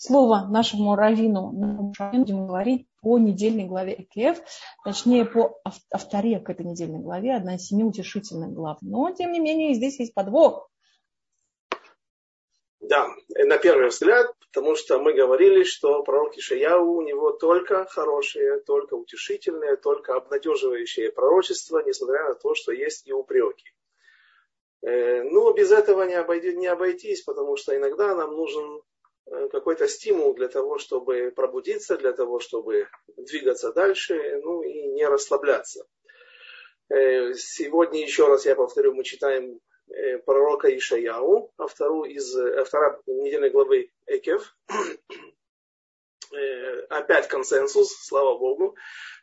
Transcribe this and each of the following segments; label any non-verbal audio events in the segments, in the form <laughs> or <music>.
слово нашему раввину, будем говорить по недельной главе Экев, точнее по авторе к этой недельной главе, одна из семи утешительных глав. Но, тем не менее, здесь есть подвох. Да, на первый взгляд, потому что мы говорили, что пророк Ишаяу, у него только хорошие, только утешительные, только обнадеживающие пророчества, несмотря на то, что есть и упреки. Э, но без этого не, обойти, не обойтись, потому что иногда нам нужен какой-то стимул для того, чтобы пробудиться, для того, чтобы двигаться дальше, ну и не расслабляться. Э, сегодня, еще раз я повторю, мы читаем э, пророка Ишаяу, автору из, автора недельной главы Экев. Опять консенсус, слава Богу.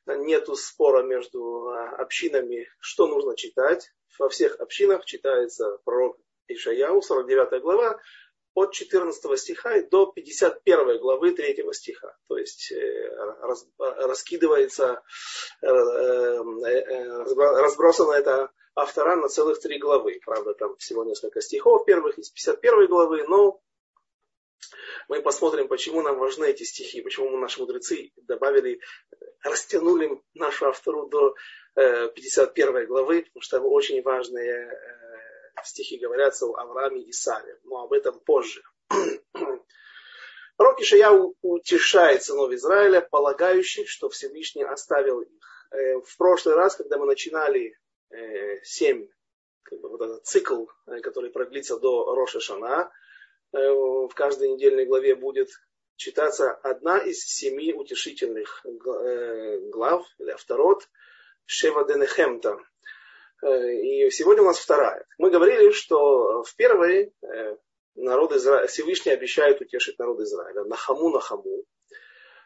Нету спора между общинами, что нужно читать. Во всех общинах читается пророк Ишаяу, 49 глава, от 14 стиха до 51 главы 3 стиха. То есть э, раз, раскидывается, э, э, разбросана эта автора на целых три главы. Правда, там всего несколько стихов первых из 51 главы, но мы посмотрим, почему нам важны эти стихи, почему наши мудрецы добавили, растянули нашу автору до 51 главы, потому что очень важные стихи говорятся о Аврааме и Саре, но об этом позже. Пророк Ишая утешает сынов Израиля, полагающих, что Всевышний оставил их. Э, в прошлый раз, когда мы начинали э, семь, как бы вот этот цикл, э, который продлится до Роша Шана, в каждой недельной главе будет читаться одна из семи утешительных глав, или авторот, Шева Денехемта, и сегодня у нас вторая. Мы говорили, что в первой э, народ Изра... Всевышний обещает утешить народ Израиля. Нахаму, нахаму.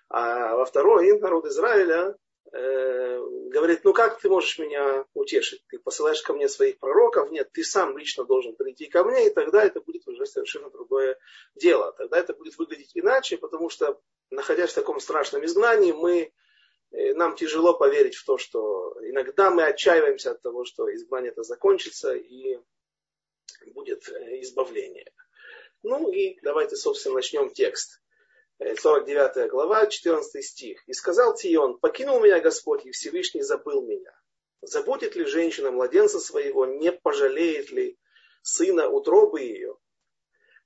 А во второй народ Израиля э, говорит, ну как ты можешь меня утешить? Ты посылаешь ко мне своих пророков? Нет, ты сам лично должен прийти ко мне, и тогда это будет уже совершенно другое дело. Тогда это будет выглядеть иначе, потому что, находясь в таком страшном изгнании, мы нам тяжело поверить в то, что иногда мы отчаиваемся от того, что изгнание это закончится и будет э, избавление. Ну и давайте, собственно, начнем текст. 49 э, глава, 14 стих. «И сказал Тион, покинул меня Господь, и Всевышний забыл меня. Забудет ли женщина младенца своего, не пожалеет ли сына утробы ее?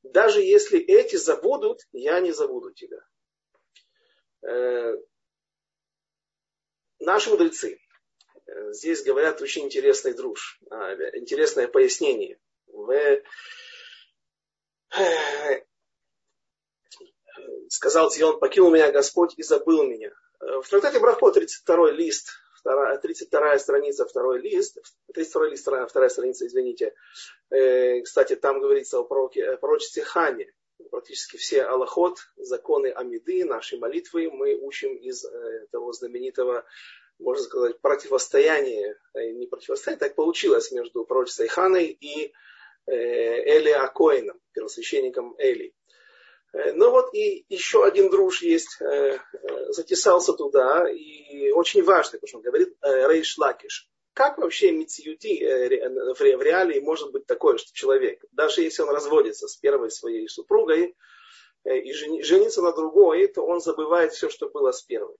Даже если эти забудут, я не забуду тебя». Наши мудрецы э, здесь говорят очень интересный друж, а, интересное пояснение. В... Э, сказал Тион, покинул меня Господь и забыл меня. Э, в трактате Брахо 32 лист, 32 страница, второй лист, 32 лист, вторая страница, извините. Кстати, там говорится о пророке, пророчестве Хане. Практически все аллахот, законы Амиды, наши молитвы мы учим из того знаменитого можно сказать, противостояние, э, не противостояние, так получилось между пророчицей Ханой и э, Эли Акоином, первосвященником Эли. Э, ну вот и еще один друж есть, затесался туда, и очень важный, потому что он говорит Рейш Лакиш. Как вообще Мициюти в реалии может быть такое, что человек, даже если он разводится с первой своей супругой и женится на другой, то он забывает все, что было с первой.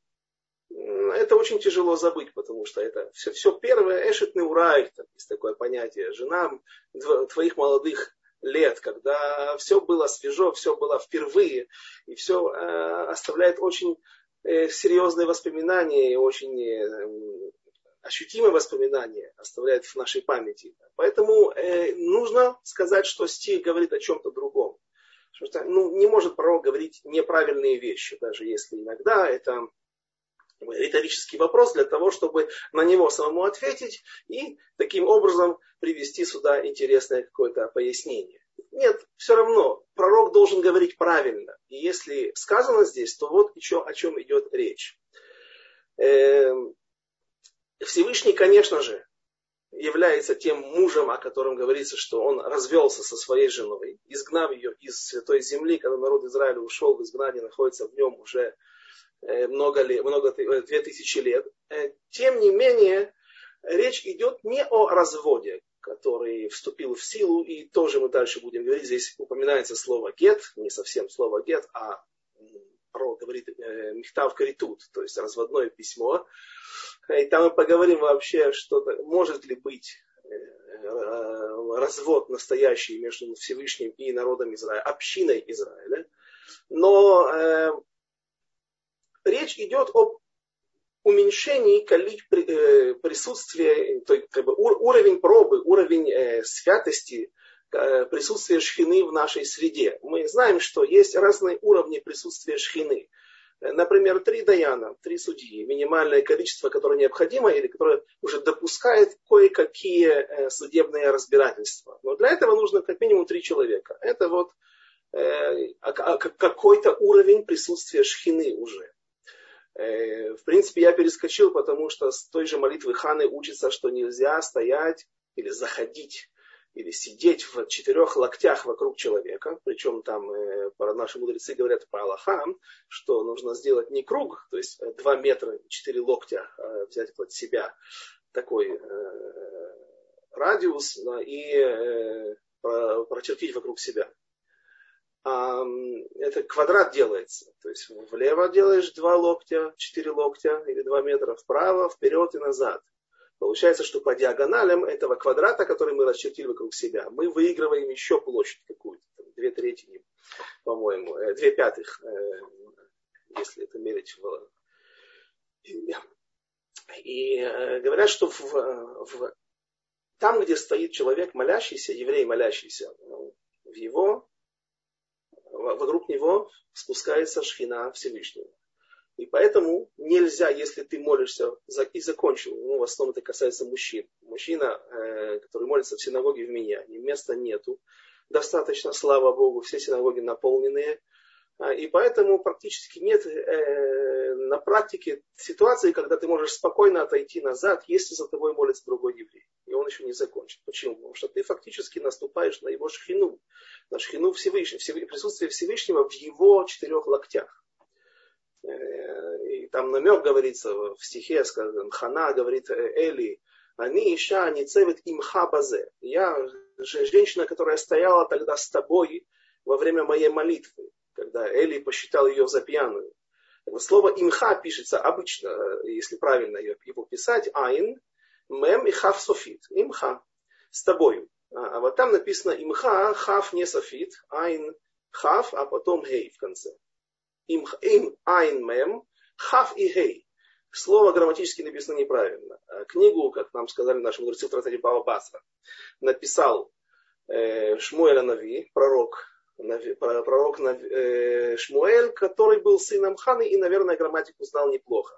Это очень тяжело забыть, потому что это все, все первое, эшетный урайх, есть такое понятие, жена твоих молодых лет, когда все было свежо, все было впервые, и все э, оставляет очень э, серьезные воспоминания и очень э, ощутимые воспоминания оставляет в нашей памяти. Поэтому э, нужно сказать, что стих говорит о чем-то другом. Потому что ну, не может пророк говорить неправильные вещи, даже если иногда это риторический вопрос для того, чтобы на него самому ответить и таким образом привести сюда интересное какое-то пояснение. Нет, все равно пророк должен говорить правильно. И если сказано здесь, то вот еще о чем идет речь. Эм, Всевышний, конечно же, является тем мужем, о котором говорится, что он развелся со своей женой, изгнав ее из святой земли, когда народ Израиля ушел в изгнание, находится в нем уже Э, много лет, много, э, две тысячи лет. Э, тем не менее, речь идет не о разводе, который вступил в силу, и тоже мы дальше будем говорить, здесь упоминается слово гет, не совсем слово гет, а говорит э, Михтав Каритут, то есть разводное письмо. И там мы поговорим вообще, что может ли быть развод настоящий между Всевышним и народом Израиля, общиной Израиля. Но э, речь идет об уменьшении э, присутствия, то как бы, уровень пробы, уровень э, святости, э, присутствия шхины в нашей среде. Мы знаем, что есть разные уровни присутствия шхины. Например, три даяна, три судьи, минимальное количество, которое необходимо или которое уже допускает кое-какие судебные разбирательства. Но для этого нужно как минимум три человека. Это вот а, а, какой-то уровень присутствия шхины уже. Э, в принципе, я перескочил, потому что с той же молитвы Ханы учится, что нельзя стоять или заходить или сидеть в четырех локтях вокруг человека, причем там э, наши мудрецы говорят по Аллахам, что нужно сделать не круг, то есть два метра, четыре локтя а взять под себя такой э, радиус и э, прочертить вокруг себя это квадрат делается. То есть влево делаешь два локтя, четыре локтя или два метра, вправо, вперед и назад. Получается, что по диагоналям этого квадрата, который мы расчертили вокруг себя, мы выигрываем еще площадь какую-то, две трети, по-моему, э, две пятых, э, если это мерить. И э, говорят, что в, в, там, где стоит человек молящийся, еврей молящийся, в его вокруг него спускается шхина Всевышнего. И поэтому нельзя, если ты молишься и закончил, ну, в основном это касается мужчин. Мужчина, э, который молится в синагоге в меня, места нету. Достаточно, слава Богу, все синагоги наполненные. А, и поэтому практически нет э, на практике ситуации, когда ты можешь спокойно отойти назад, если за тобой молится другой еврей. И он еще не закончит. Почему? Потому что ты фактически наступаешь на его шхину на шхину Всевышнего, присутствие Всевышнего в его четырех локтях. Э, и там намек говорится в стихе, скажем, Хана говорит э, Эли, они ища, они цевит имха базе. Я женщина, которая стояла тогда с тобой во время моей молитвы, когда Эли посчитал ее за пьяную. Слово имха пишется обычно, если правильно его писать, айн, мем и хав софит. Имха. С тобою. А, а вот там написано имха, хав не софит, айн хав, а потом гей в конце. Им, им айн мем, хав и гей. Слово грамматически написано неправильно. А книгу, как нам сказали наши мудрецы в трактате Баба Басра, написал э, Шмуэль Нави, пророк, Нави, пророк Нави, э, Шмуэль, который был сыном Ханы и, наверное, грамматику знал неплохо.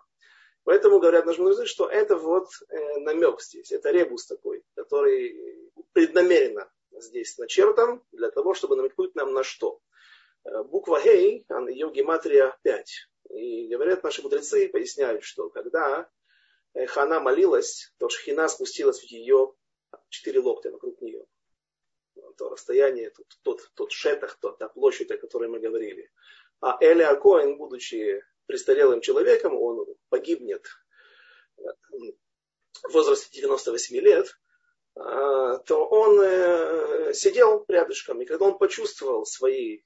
Поэтому говорят наши мудрецы, что это вот э, намек здесь, это ребус такой, который преднамеренно здесь начертан для того, чтобы намекнуть нам на что. Э, буква Гей, ее гематрия 5. И говорят наши мудрецы, поясняют, что когда э, Хана молилась, то Шхина спустилась в ее четыре локтя вокруг нее. То расстояние, тот, тот, тот шетах, тот, та площадь, о которой мы говорили. А Эли Акоин, будучи престарелым человеком, он погибнет э, в возрасте 98 лет, то он сидел рядышком, и когда он почувствовал свои,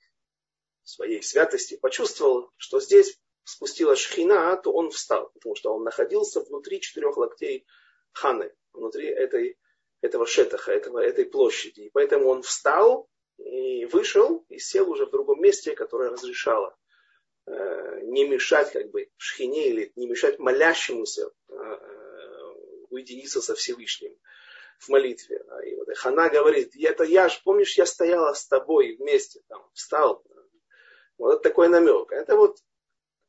своей святости, почувствовал, что здесь спустилась шхина, то он встал, потому что он находился внутри четырех локтей ханы, внутри этой, этого шетаха, этого, этой площади. И поэтому он встал и вышел, и сел уже в другом месте, которое разрешало э, не мешать как бы шхине или не мешать молящемуся э уединиться со Всевышним в молитве. И вот Хана говорит, это я ж, помнишь, я стояла с тобой вместе, там, встал. Вот такой намек. Это вот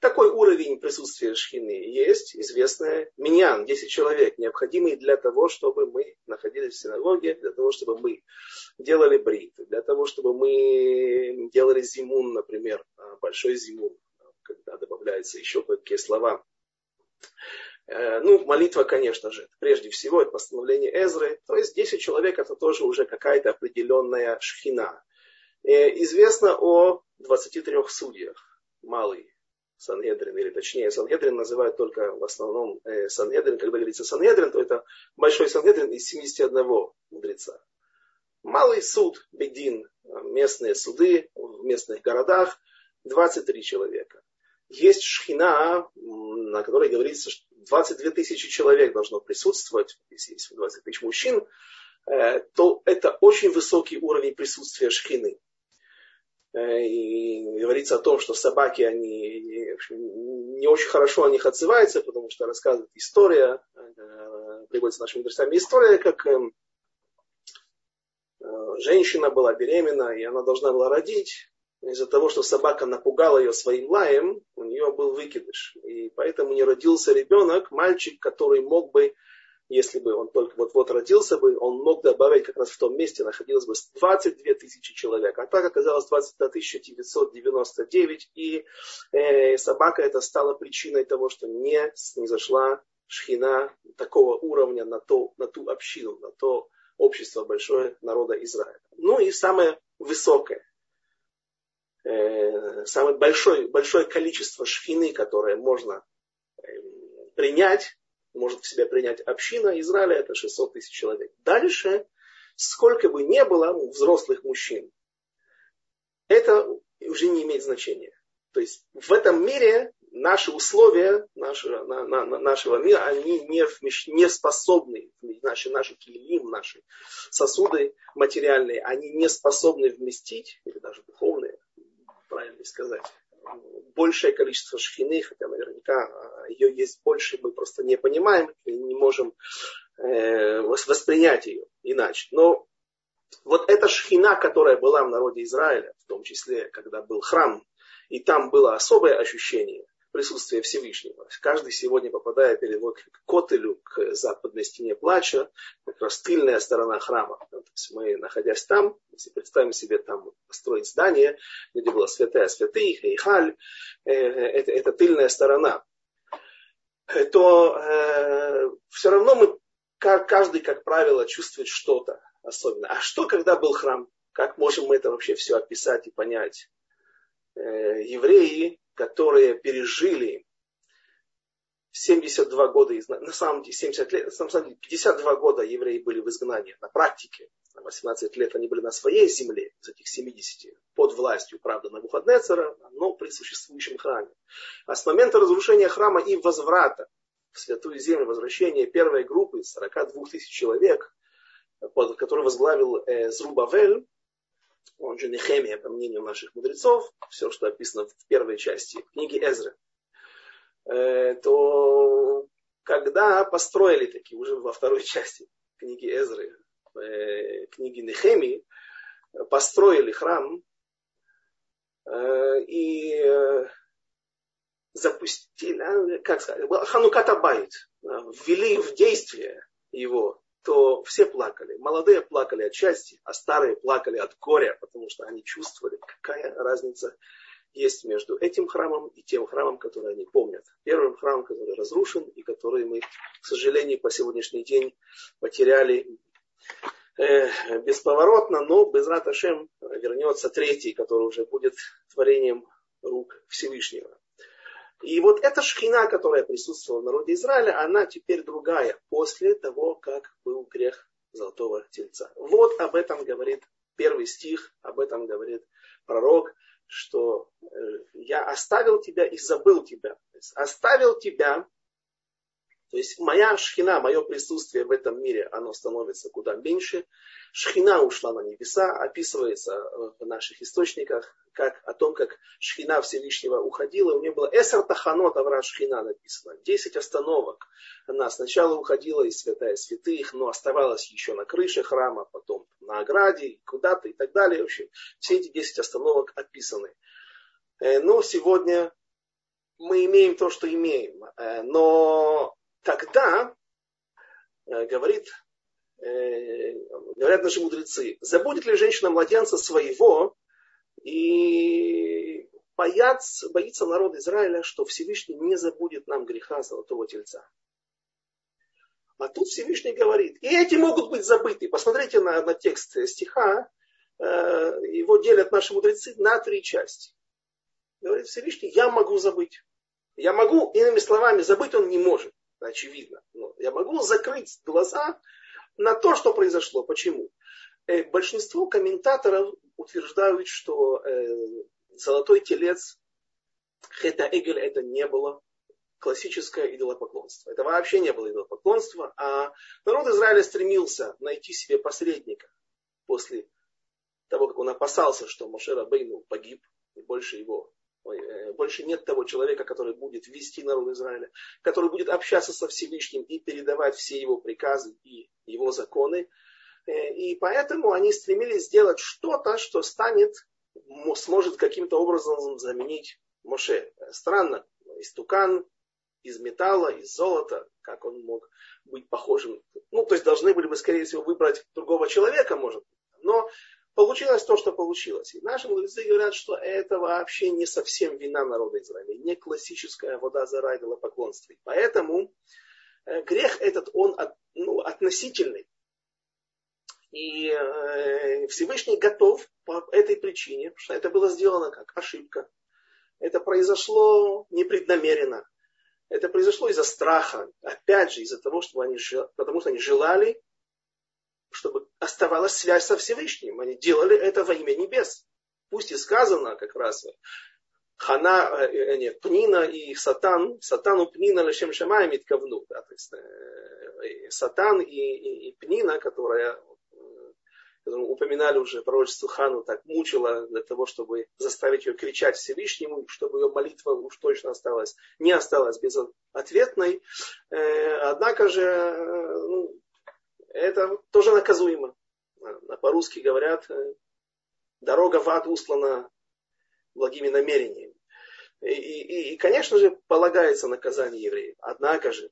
такой уровень присутствия шхины есть, известная миньян, 10 человек, необходимый для того, чтобы мы находились в синагоге, для того, чтобы мы делали брит, для того, чтобы мы делали зимун, например, большой зимун, когда добавляются еще какие слова. Э, ну, молитва, конечно же, прежде всего, это постановление Эзры. То есть 10 человек это тоже уже какая-то определенная шхина. Э, известно о 23 судьях. Малый Санедрин, или точнее Санедрин называют только в основном э, Санедрин. Когда говорится Санедрин, то это большой Санедрин из 71 мудреца. Малый суд, Бедин, местные суды в местных городах, 23 человека. есть шхина, на которой говорится, что 22 тысячи человек должно присутствовать, если есть 20 тысяч мужчин, э, то это очень высокий уровень присутствия шхины. Э, и говорится о том, что собаки, они не очень хорошо о них отзываются, потому что рассказывает история, э, приводится нашими мудрецами история, как эм, женщина была беременна, и она должна была родить, из-за того, что собака напугала ее своим лаем, у нее был выкидыш. И поэтому не родился ребенок, мальчик, который мог бы, если бы он только вот-вот родился бы, он мог добавить как раз в том месте, находилось бы 22 тысячи человек. А так оказалось 22 999. И э, собака это стала причиной того, что не, зашла шхина такого уровня на, то, на ту общину, на то общество большое народа Израиля. Ну и самое высокое э, самое большое, большое количество шхины, которое можно э, принять, может в себя принять община Израиля, это 600 тысяч человек. Дальше, сколько бы ни было взрослых мужчин, это уже не имеет значения. То есть в этом мире наши условия нашего, на, на, нашего мира, они не, не способны, наши, наши килим, наши сосуды материальные, они не способны вместить, или даже духовные, правильно сказать, большее количество шхины, хотя наверняка ее есть больше, мы просто не понимаем не можем э, воспринять ее иначе. Но вот эта шхина, которая была в народе Израиля, в том числе, когда был храм, и там было особое ощущение, присутствие Всевышнего. Каждый сегодня попадает или вот к Котелю, к западной стене плача, как раз тыльная сторона храма. То есть мы, находясь там, если представим себе там построить здание, где была святая святых, Эйхаль, э, это, это тыльная сторона, то э, все равно мы, каждый, как правило, чувствует что-то особенное. А что, когда был храм? Как можем мы это вообще все описать и понять? Э, евреи которые пережили 72 года, на самом деле 70 лет, на самом деле 52 года евреи были в изгнании на практике. На 18 лет они были на своей земле, из этих 70, под властью, правда, на Навуходнецера, но при существующем храме. А с момента разрушения храма и возврата в Святую Землю, возвращения первой группы 42 тысяч человек, под, который возглавил э, Зрубавель, он же Нехемия, по мнению наших мудрецов, все, что описано в первой части книги Эзры, э, то когда построили такие, уже во второй <laughs> части книги Эзры, э, книги Нехемии, построили храм э, и запустили, как сказать, Ханукатабайт, ввели в действие его то все плакали. Молодые плакали от счастья, а старые плакали от горя, потому что они чувствовали, какая разница есть между этим храмом и тем храмом, который они помнят. Первым храмом, который разрушен и который мы, к сожалению, по сегодняшний день потеряли э, бесповоротно, но без Раташем вернется третий, который уже будет творением рук Всевышнего. И вот эта шхина, которая присутствовала в народе Израиля, она теперь другая, после того, как был грех золотого тельца. Вот об этом говорит первый стих, об этом говорит пророк, что э, я оставил тебя и забыл тебя. Оставил тебя то есть моя шхина, мое присутствие в этом мире, оно становится куда меньше. Шхина ушла на небеса, описывается в наших источниках, как, о том, как шхина Всевышнего уходила. У нее было эсер таханот авра шхина написано. Десять остановок. Она сначала уходила из святая святых, но оставалась еще на крыше храма, потом на ограде, куда-то и так далее. В общем, все эти десять остановок описаны. Э, но сегодня мы имеем то, что имеем. Э, но тогда, э, говорит, э, говорят наши мудрецы, забудет ли женщина младенца своего и боятся, боится народ Израиля, что Всевышний не забудет нам греха золотого тельца. А тут Всевышний говорит, и эти могут быть забыты. Посмотрите на, на текст стиха, э, его делят наши мудрецы на три части. Говорит Всевышний, я могу забыть. Я могу, иными словами, забыть он не может очевидно. Но я могу закрыть глаза на то, что произошло. Почему? Э, большинство комментаторов утверждают, что э, золотой телец Хета Эгель это не было классическое идолопоклонство. Это вообще не было идолопоклонство, а народ Израиля стремился найти себе посредника после того, как он опасался, что Мошера Бейну погиб, и больше его больше нет того человека, который будет вести народ Израиля, который будет общаться со Всевышним и передавать все его приказы и его законы. Э, и поэтому они стремились сделать что-то, что станет, сможет каким-то образом заменить Моше. Странно, истукан из металла, из золота, как он мог быть похожим. Ну, то есть должны были бы, скорее всего, выбрать другого человека, может. Но получилось то, что получилось. И наши мудрецы говорят, что это вообще не совсем вина народа Израиля, не классическая вода за райдала поклонства. Поэтому э, грех этот, он ну, относительный. И э, Всевышний готов по этой причине, потому что это было сделано как ошибка. Это произошло непреднамеренно. Это произошло из-за страха. Опять же, из-за того, что они, потому что они желали чтобы оставалась связь со Всевышним. Они делали это во имя небес. Пусть и сказано как раз Хана, э, э, нет, Пнина и Сатан, Сатану Пнина Лешем Шамаем Митковну. Да, то есть, э, Сатан и, и, и Пнина, которая которую упоминали уже пророчество Хану, так мучила для того, чтобы заставить ее кричать Всевышнему, чтобы ее молитва уж точно осталась, не осталась безответной. Однако же ну, это тоже наказуемо. По-русски говорят, э, дорога в ад услана благими намерениями. И, и, и, конечно же, полагается наказание евреев. Однако же,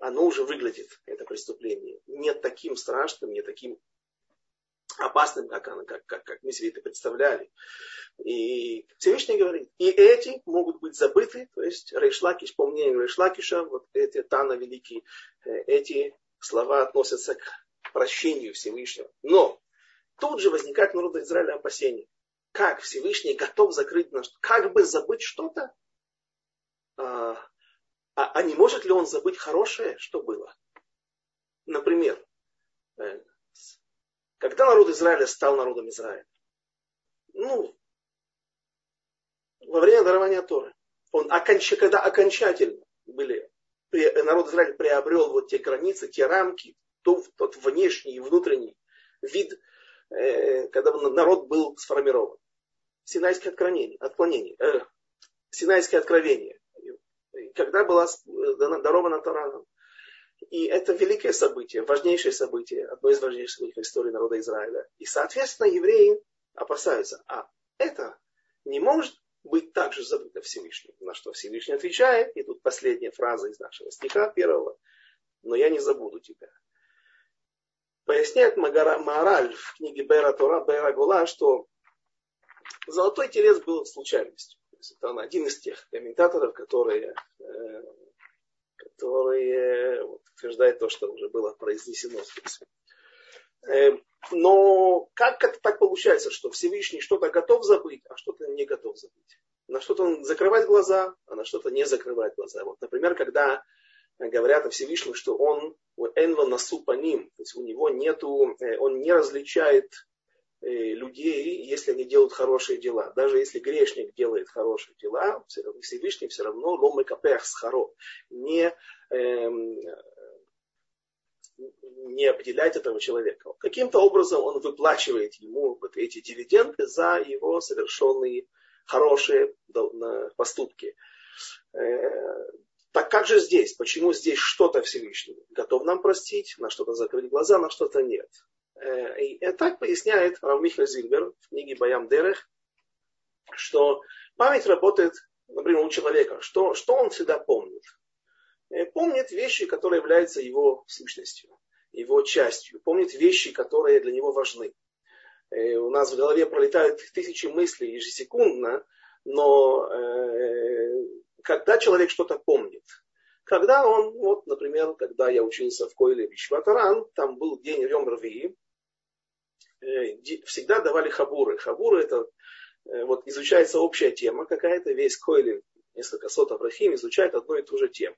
оно уже выглядит, это преступление, не таким страшным, не таким опасным, как, оно, как, как, как мы себе это представляли. И Всевышний говорит, и эти могут быть забыты, то есть Рейшлакиш, по мнению Рейшлакиша, вот эти Тана великие, э, эти слова относятся к прощению Всевышнего. Но тут же возникает народа Израиля опасение. Как Всевышний готов закрыть наш... Как бы забыть что-то? А, а, а не может ли он забыть хорошее, что было? Например, э, когда народ Израиля стал народом Израиля? Ну, во время дарования Торы. Он оконч... когда окончательно были народ Израиля приобрел вот те границы, те рамки, тот, тот внешний и внутренний вид, э, когда народ был сформирован. Синайское отклонение, отклонение э, Синайское откровение, когда была дарована Тора. И это великое событие, важнейшее событие, одно из важнейших событий в истории народа Израиля. И, соответственно, евреи опасаются, а это не может быть также забыто Всевышним. На что Всевышний отвечает, и тут последняя фраза из нашего стиха первого, но я не забуду тебя. Поясняет Маораль в книге Бера Тора, Бера Гула, что золотой телец был случайностью. То есть это он один из тех комментаторов, которые, э, которые утверждают то, что уже было произнесено. Э, но как это так получается, что Всевышний что-то готов забыть, а что-то не готов забыть? На что-то он закрывает глаза, а на что-то не закрывает глаза. Вот, например, когда говорят о Всевышнем, что он энло насу по ним, то есть у него нету, э, он не различает э, людей, если они делают хорошие дела. Даже если грешник делает хорошие дела, Всевышний все равно ломы капех схаро, не эм, не определяет этого человека. Каким-то образом он выплачивает ему вот эти дивиденды за его совершенные хорошие поступки. Э, так как же здесь? Почему здесь что-то Всевышний готов нам простить, на что-то закрыть глаза, на что-то нет? Э, и так поясняет Рав Михаил Зильбер в книге Баям Дерех, что память работает, например, у человека, что, что он всегда помнит. Э, помнит вещи, которые являются его сущностью, его частью, помнит вещи, которые для него важны. Э, у нас в голове пролетают тысячи мыслей ежесекундно, но э, когда человек что-то помнит, когда он, вот, например, когда я учился в Койле Вишватаран, там был день Рем Рвии, всегда давали хабуры. Хабуры это вот изучается общая тема какая-то, весь Койле, несколько сот Аврахим изучает одну и ту же тему.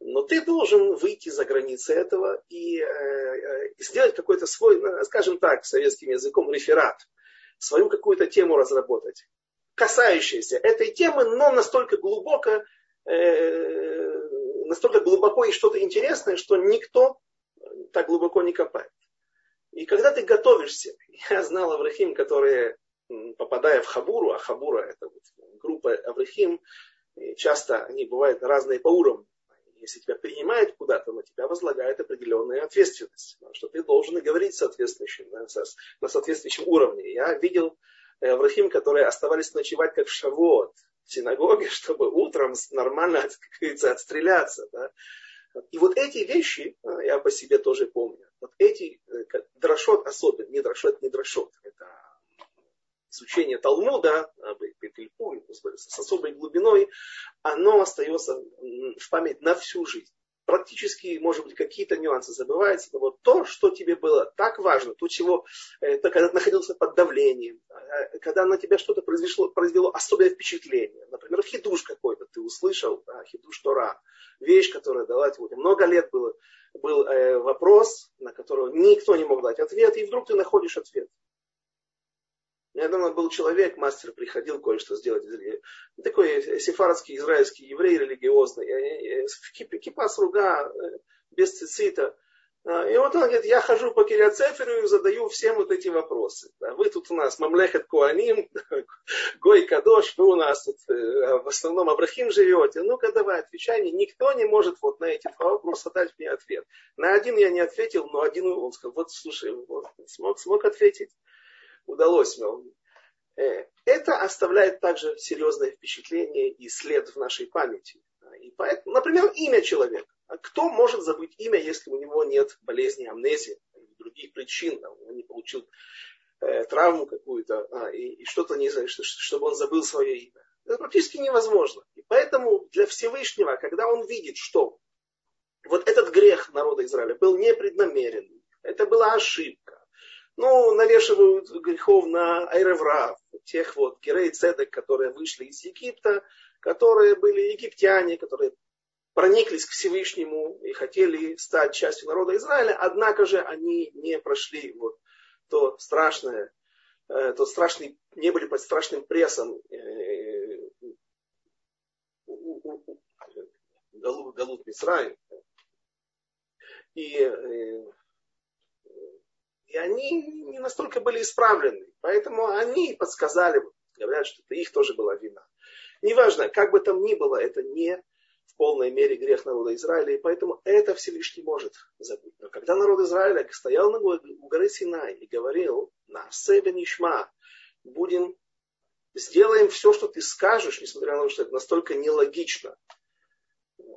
Но ты должен выйти за границы этого и, э, э, сделать какой-то свой, ну, скажем так, советским языком, реферат. Свою какую-то тему разработать. касающееся этой темы, но настолько глубоко, э, настолько глубоко и что-то интересное, что никто так глубоко не копает. И когда ты готовишься, <laughs> я знал Аврахим, которые, попадая в Хабуру, а Хабура это вот группа Аврахим, часто они бывают разные по уровню. Если тебя принимают куда-то, на тебя возлагает определенная ответственность, что ты должен говорить соответствующим, на, соответствующем уровне. Я видел э, Аврахим, которые оставались ночевать как в Шавот в синагоге, <laughs> чтобы утром нормально, <laughs> как говорится, отстреляться. Да? И вот эти вещи, а, я по себе тоже помню, вот эти, э, дрошот особенно, не дрошот, не дрошот, это изучение Талмуда, а, с особой глубиной, оно остается в память на всю жизнь. Практически, может быть, какие-то нюансы забываются, но вот то, что тебе было так важно, то, чего э, ты когда находился под давлением, а, когда на тебя что-то произвело, произвело особое впечатление, например, хидуш какой-то ты услышал, да, хидуш Тора, вещь, которая дала тебе много лет было, был э, вопрос, на который никто не мог дать ответ, и вдруг ты находишь ответ. Недавно был человек, мастер, приходил кое-что сделать. Такой сефардский, израильский еврей религиозный. Кипа с руга, без цицита. И вот он говорит, я хожу по Кириацеферу и задаю всем вот эти вопросы. Вы тут у нас Мамлехет Куаним, <laughs> Гой Кадош, вы у нас тут в основном Абрахим живете. Ну-ка давай, отвечай мне. Никто не может вот на эти два вопроса дать мне ответ. На один я не ответил, но один он сказал, вот слушай, вот, смог, смог ответить удалось мне. Э, это оставляет также серьезное впечатление и след в нашей памяти. И поэтому, например, имя человека. А кто может забыть имя, если у него нет болезни амнезии других причин, он не получил э, травму какую-то а, и, и что-то не знаю, чтобы он забыл свое имя. Это практически невозможно. И поэтому для Всевышнего, когда он видит, что вот этот грех народа Израиля был непреднамеренный, это была ошибка, ну, навешивают грехов на Айревра, тех вот Герей Цедек, которые вышли из Египта, которые были египтяне, которые прониклись к Всевышнему и хотели стать частью народа Израиля, однако же они не прошли вот то страшное, э, то страшный, не были под страшным прессом э, Галут, Галут Мисраим. И э, и они не настолько были исправлены. Поэтому они подсказали, говорят, что это их тоже была вина. Неважно, как бы там ни было, это не в полной мере грех народа Израиля, и поэтому это Всевышний может забыть. Но когда народ Израиля стоял на горе, Синай и говорил, на себе нишма, будем, сделаем все, что ты скажешь, несмотря на то, что это настолько нелогично.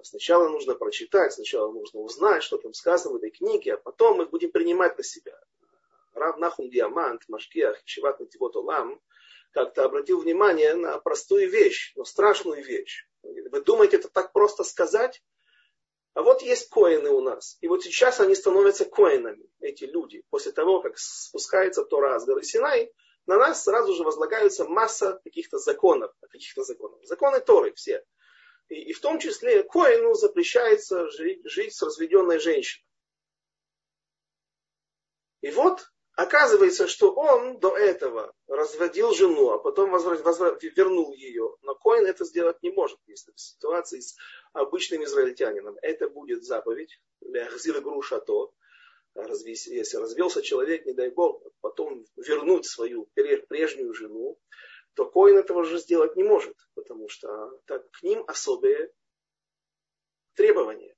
Сначала нужно прочитать, сначала нужно узнать, что там сказано в этой книге, а потом мы будем принимать на себя. Рав Нахум Диамант, Машкиах, Шиват Нативот Олам, как-то обратил внимание на простую вещь, но страшную вещь. Вы думаете, это так просто сказать? А вот есть коины у нас. И вот сейчас они становятся коинами, эти люди. После того, как спускается Тора с горы Синай, на нас сразу же возлагаются масса каких-то законов. Каких-то законов. Законы Торы все. И, и в том числе коину запрещается жить, жить с разведенной женщиной. И вот Оказывается, что он до этого разводил жену, а потом возврат, возврат, вернул ее. Но Коин это сделать не может, если в ситуации с обычным израильтянином. Это будет заповедь, Ляхзир груша то, если развелся человек, не дай бог, потом вернуть свою прежнюю жену, то Коин этого же сделать не может, потому что так, к ним особые требования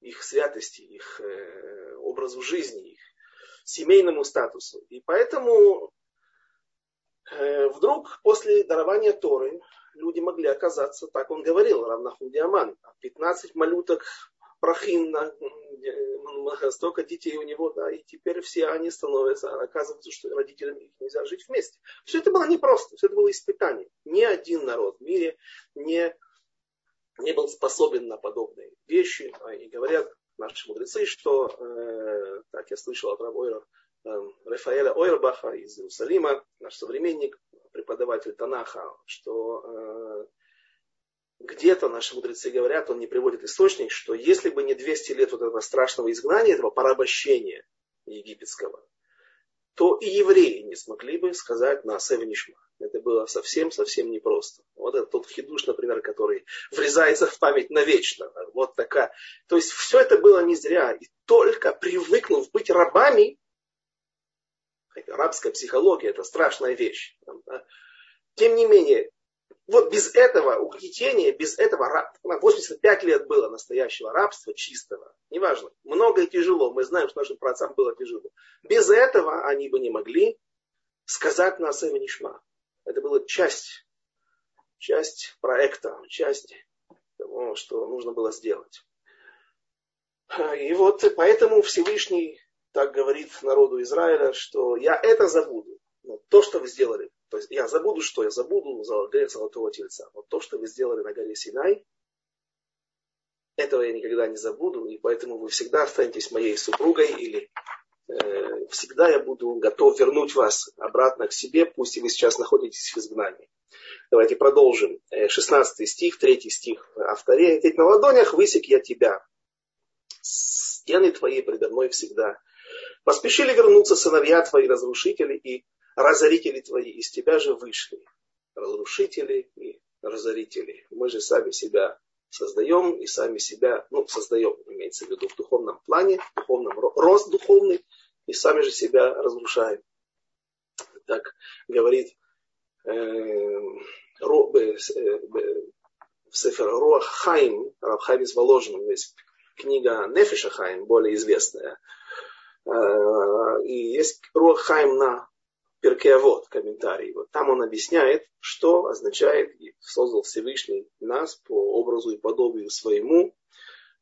их святости, их э, образу жизни, их семейному статусу. И поэтому э, вдруг после дарования Торы люди могли оказаться, так он говорил, Равнаху Диаман, 15 малюток прохин, столько детей у него, да, и теперь все они становятся, оказывается, что родителям их нельзя жить вместе. Все это было непросто, все это было испытание. Ни один народ в мире не, не был способен на подобные вещи. И говорят, наши мудрецы, что, э, так я слышал от Равойра, э, Рафаэля Ойрбаха из Иерусалима, наш современник, преподаватель Танаха, что э, где-то наши мудрецы говорят, он не приводит источник, что если бы не 200 лет вот этого страшного изгнания, этого порабощения египетского, то и евреи не смогли бы сказать на Севнишма. Это было совсем-совсем непросто. Вот это тот хидуш, например, который врезается в память навечно. Вот такая. То есть все это было не зря. И только привыкнув быть рабами, рабская психология это страшная вещь. Тем не менее, вот без этого угнетения, без этого 85 лет было настоящего рабства чистого. Неважно, много и тяжело. Мы знаем, что нашим працам было тяжело. Без этого они бы не могли сказать на Нишма. Это была часть, часть проекта, часть того, что нужно было сделать. И вот поэтому Всевышний так говорит народу Израиля, что я это забуду. Но то, что вы сделали, то есть я забуду что? Я забуду грех золотого тельца. Но то, что вы сделали на горе Синай, этого я никогда не забуду, и поэтому вы всегда останетесь моей супругой, или э, всегда я буду готов вернуть вас обратно к себе, пусть и вы сейчас находитесь в изгнании. Давайте продолжим. 16 э, стих, 3 стих авторе. Ведь на ладонях высек я тебя, стены твои предо мной всегда. Поспешили вернуться сыновья твои, разрушители, и разорители твои из тебя же вышли. Разрушители и разорители. Мы же сами себя создаем и сами себя, ну, создаем, имеется в виду в духовном плане, в духовном рост духовный, и сами же себя разрушаем. Так говорит э, Ро, э, в Сефер Руах Хайм, Рабхайм из Воложин, есть книга Нефиша Хайм, более известная. Э, и есть Руах Хайм на Перкеавод, комментарий. Вот там он объясняет, что означает создал Всевышний нас по образу и подобию своему.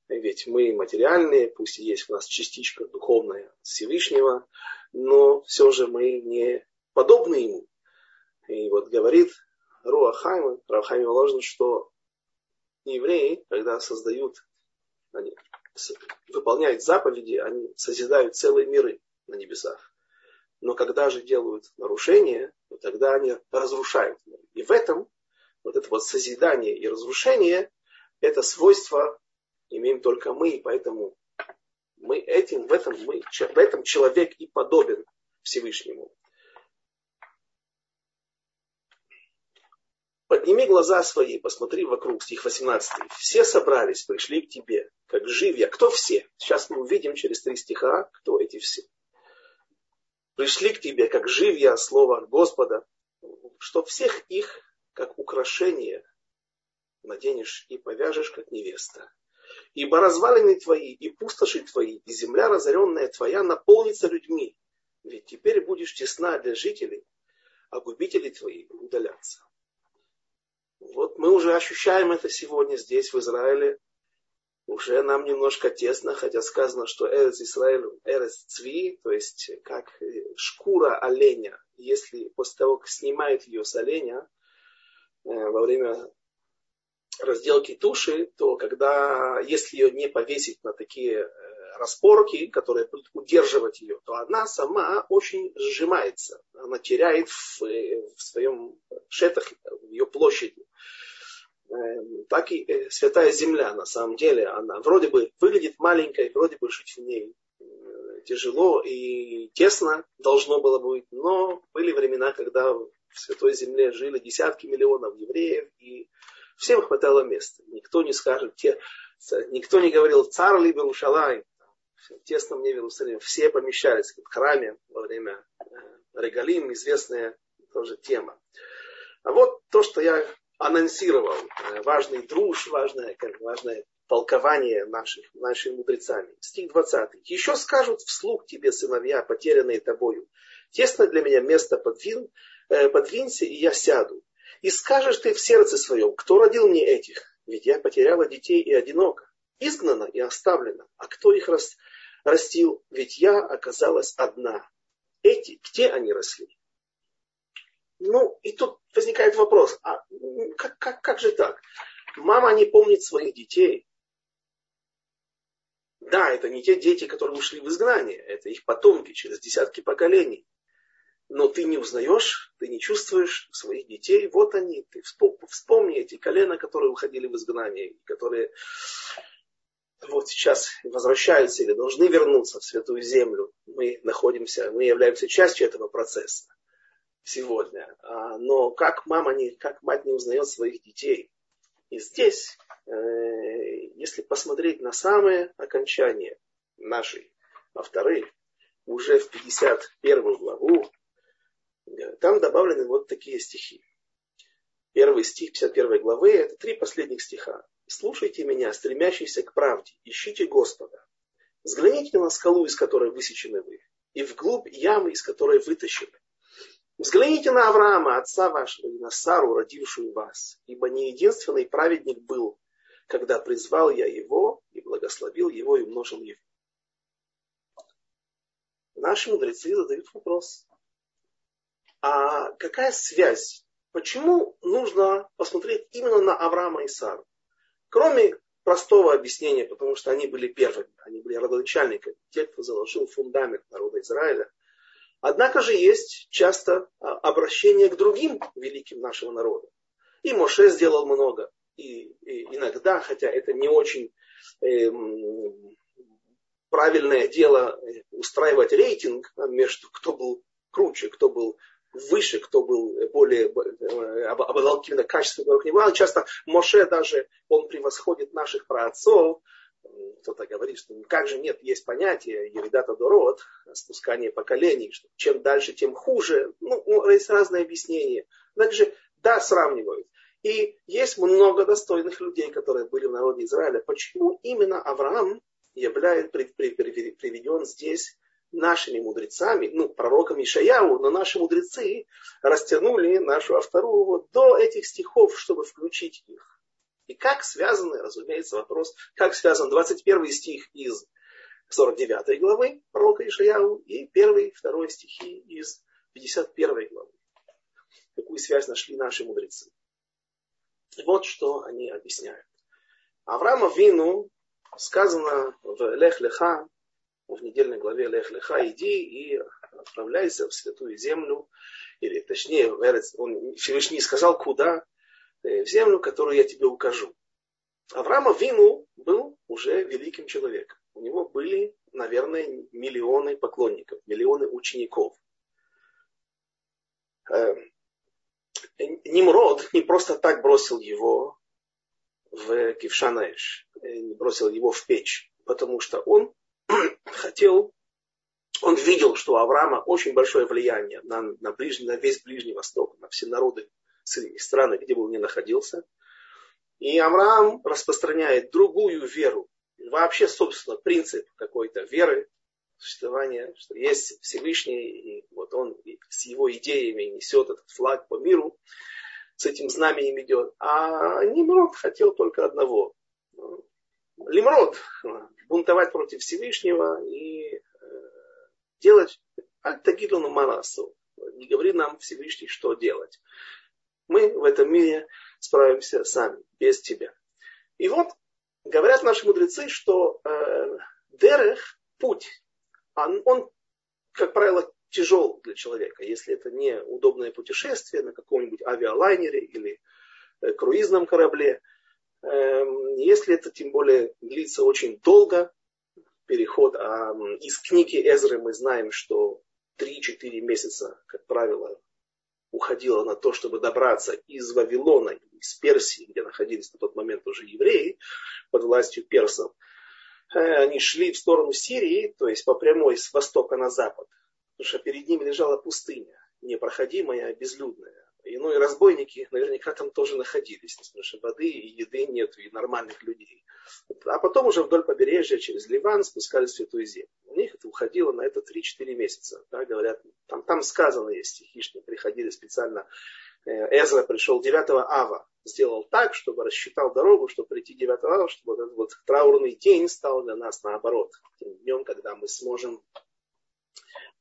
Ведь мы материальные, пусть и есть у нас частичка духовная Всевышнего, но все же мы не подобны ему. И вот говорит Руахайма, Руахайме вложено, что евреи, когда создают, они выполняют заповеди, они созидают целые миры на небесах. Но когда же делают нарушения, то тогда они разрушают. И в этом вот это вот созидание и разрушение, это свойство имеем только мы, и поэтому мы этим, в этом, мы, в этом человек и подобен Всевышнему. Подними глаза свои, посмотри вокруг, стих 18. Все собрались, пришли к тебе, как живья. Кто все? Сейчас мы увидим через три стиха, кто эти все пришли к тебе, как живья слова Господа, что всех их, как украшение, наденешь и повяжешь, как невеста. Ибо развалины твои, и пустоши твои, и земля разоренная твоя наполнится людьми. Ведь теперь будешь тесна для жителей, а губители твои удалятся. Вот мы уже ощущаем это сегодня здесь, в Израиле, уже нам немножко тесно, хотя сказано, что Эрец Израиль, Эрец Цви, то есть как шкура оленя, если после того, как снимают ее с оленя э, во время разделки туши, то когда, если ее не повесить на такие э, распорки, которые будут удерживать ее, то она сама очень сжимается. Она теряет в, э, в своем шетах, ее площади. Эм, так и э, святая земля, на самом деле, она вроде бы выглядит маленькой, вроде бы жить в ней э, тяжело и тесно должно было быть, но были времена, когда в святой земле жили десятки миллионов евреев, и всем хватало места. Никто не скажет, те, никто не говорил цар ли Берушалай, тесно мне в Иерусалиме, все помещались в храме во время э, регалим, известная тоже тема. А вот то, что я анонсировал э, важный друж, важное, как, важное толкование наших, нашими мудрецами. Стих 20. «Еще скажут вслух тебе, сыновья, потерянные тобою, тесно для меня место подвин, э, подвинься, и я сяду. И скажешь ты в сердце своем, кто родил мне этих? Ведь я потеряла детей и одиноко, изгнана и оставлена. А кто их рас, растил? Ведь я оказалась одна. Эти, где они росли? Ну, и тут возникает вопрос, а как, как, как же так? Мама не помнит своих детей. Да, это не те дети, которые ушли в изгнание, это их потомки через десятки поколений. Но ты не узнаешь, ты не чувствуешь своих детей. Вот они, ты вспомни эти колена, которые уходили в изгнание, которые вот сейчас возвращаются или должны вернуться в Святую Землю. Мы находимся, мы являемся частью этого процесса сегодня. А, но как мама не, как мать не узнает своих детей. И здесь, э, если посмотреть на самое окончание нашей, во-вторых, уже в 51 главу, э, там добавлены вот такие стихи. Первый стих 51 главы, это три последних стиха. «Слушайте меня, стремящиеся к правде, ищите Господа. Взгляните на скалу, из которой высечены вы, и вглубь ямы, из которой вытащены. Взгляните на Авраама, отца вашего, и на Сару, родившую вас, ибо не единственный праведник был, когда призвал я его и благословил его и умножил его. Наши мудрецы задают вопрос. А какая связь? Почему нужно посмотреть именно на Авраама и Сару? Кроме простого объяснения, потому что они были первыми, они были родоначальниками, те, кто заложил фундамент народа Израиля – Однако же есть часто а, обращение к другим великим нашего народа. И Моше сделал много. И, и иногда, хотя это не очень э, правильное дело э, устраивать рейтинг между кто был круче, кто был выше, кто был более э, обладал какими-то качествами. Часто Моше даже, он превосходит наших праотцов, кто-то говорит, что как же нет, есть понятие Еридата Дород, спускание поколений, что чем дальше, тем хуже. Ну, есть разные объяснения. Также, да, сравнивают. И есть много достойных людей, которые были в народе Израиля. Почему именно Авраам является, приведен здесь нашими мудрецами, ну, пророком Ишаяу, но наши мудрецы растянули нашу автору до этих стихов, чтобы включить их. И как связаны, разумеется, вопрос, как связан 21 стих из 49 главы пророка Ишаяу и 1 2 стихи из 51 главы. Какую связь нашли наши мудрецы. Вот что они объясняют. Авраама Вину сказано в Лех Леха, в недельной главе Лех Леха, иди и отправляйся в святую землю, или точнее, он Всевышний сказал, куда, в землю, которую я тебе укажу. Авраам Вину был уже великим человеком. У него были, наверное, миллионы поклонников, миллионы учеников. Э, Nimrod не просто так бросил его в Кившанаэш, э, не бросил его в печь, потому что он <clears throat> хотел, он видел, что у Авраама очень большое влияние на, на, ближний, на весь Ближний Восток, на все народы страны, где бы он ни находился. И Авраам распространяет другую веру, вообще, собственно, принцип какой-то веры, существования, что есть Всевышний, и вот он с его идеями несет этот флаг по миру, с этим знаменем идет. А Нимрод хотел только одного. Лимрод, бунтовать против Всевышнего и э, делать аль-тагидлану манасу. Не говори нам Всевышний, что делать. Мы в этом мире справимся сами, без тебя. И вот говорят наши мудрецы, что э, дерех, путь, он, он, как правило, тяжел для человека. Если это не удобное путешествие на каком-нибудь авиалайнере или э, круизном корабле, э, если это тем более длится очень долго, переход, а из книги Эзры мы знаем, что 3-4 месяца, как правило, уходила на то, чтобы добраться из Вавилона, из Персии, где находились на тот момент уже евреи, под властью персов, э, они шли в сторону Сирии, то есть по прямой с востока на запад, потому что перед ними лежала пустыня, непроходимая, безлюдная. И, ну и разбойники наверняка там тоже находились, потому что воды и еды нет, и нормальных людей. А потом уже вдоль побережья через Ливан спускались в Святую Землю. У них это уходило на это 3-4 месяца. Да, говорят, там, там сказано есть стихи, что приходили специально. Э, Эзра пришел 9 ава, сделал так, чтобы рассчитал дорогу, чтобы прийти 9 ава, чтобы этот вот траурный день стал для нас наоборот. Днем, когда мы сможем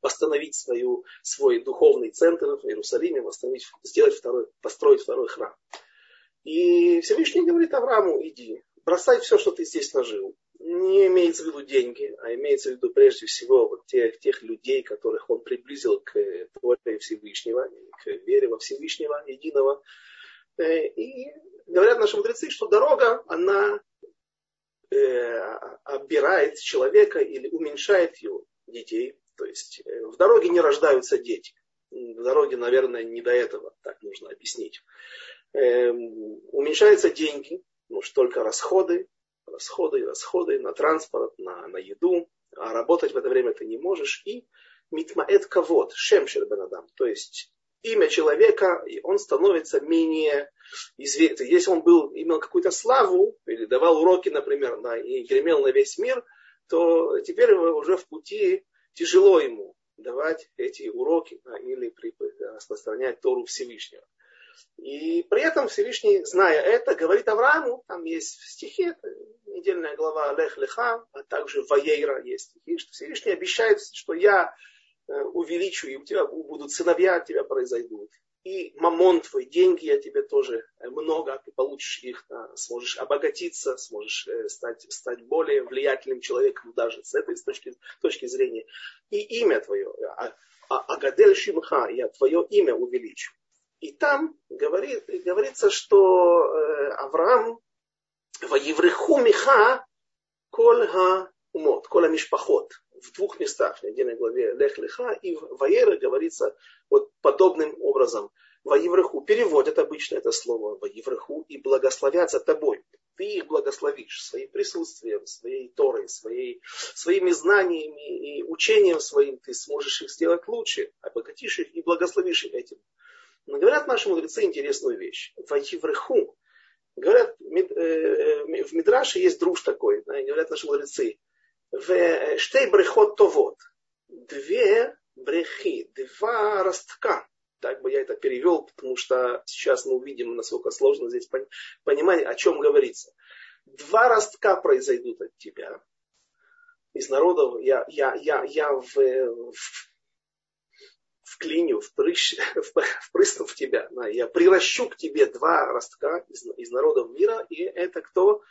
восстановить свою, свой духовный центр в Иерусалиме, восстановить, сделать второй, построить второй храм. И Всевышний говорит Аврааму, иди, бросай все, что ты здесь нажил. Не имеется в виду деньги, а имеется в виду прежде всего вот тех, тех людей, которых он приблизил к Торе Всевышнего, к вере во Всевышнего, единого. Э, и говорят наши мудрецы, что дорога, она э, обирает человека или уменьшает его детей. То есть э, в дороге не рождаются дети. В дороге, наверное, не до этого, так нужно объяснить. Э, уменьшаются деньги, может только расходы, расходы, расходы на транспорт, на, на еду, а работать в это время ты не можешь. И митмаэт кавод, шемшер бенадам, то есть имя человека, и он становится менее известен. Если он был, имел какую-то славу, или давал уроки, например, да, и гремел на весь мир, то теперь уже в пути тяжело ему давать эти уроки да, или распространять Тору Всевышнего. И при этом Всевышний, зная это, говорит Аврааму, там есть в стихе, недельная глава Лех Леха, а также Ваейра есть стихи, что Всевышний обещает, что я Э, увеличу, и у тебя будут сыновья от тебя произойдут. И мамон твой, деньги я тебе тоже э, много, ты получишь их, да, сможешь обогатиться, сможешь э, стать, стать более влиятельным человеком даже с этой точки, точки зрения. И имя твое, а, а, Агадель Шимха, я твое имя увеличу. И там говорит, говорится, что Авраам в Евреху Миха Кольга умот, кола мишпахот. В двух местах, в недельной главе Лех Леха и в Ваера говорится вот подобным образом. Воевраху переводят обычно это слово Воевраху и благословятся тобой. Ты их благословишь своим присутствием, своей Торой, своей, своими знаниями и учением своим. Ты сможешь их сделать лучше, обогатишь их и благословишь их этим. Но говорят наши мудрецы интересную вещь. Воевраху. Говорят, э, э, в Мидраше есть друж такой. Говорят наши мудрецы штей брехот товот. Две брехи, два ростка. Так бы я это перевел, потому что сейчас мы увидим, насколько сложно здесь понимать, о чем говорится. Два ростка произойдут от тебя. Из народов я, я, я, я в, в, вклиню, впрыщ, <laughs> впрысну в тебя. Я приращу к тебе два ростка из, из народов мира. И это кто?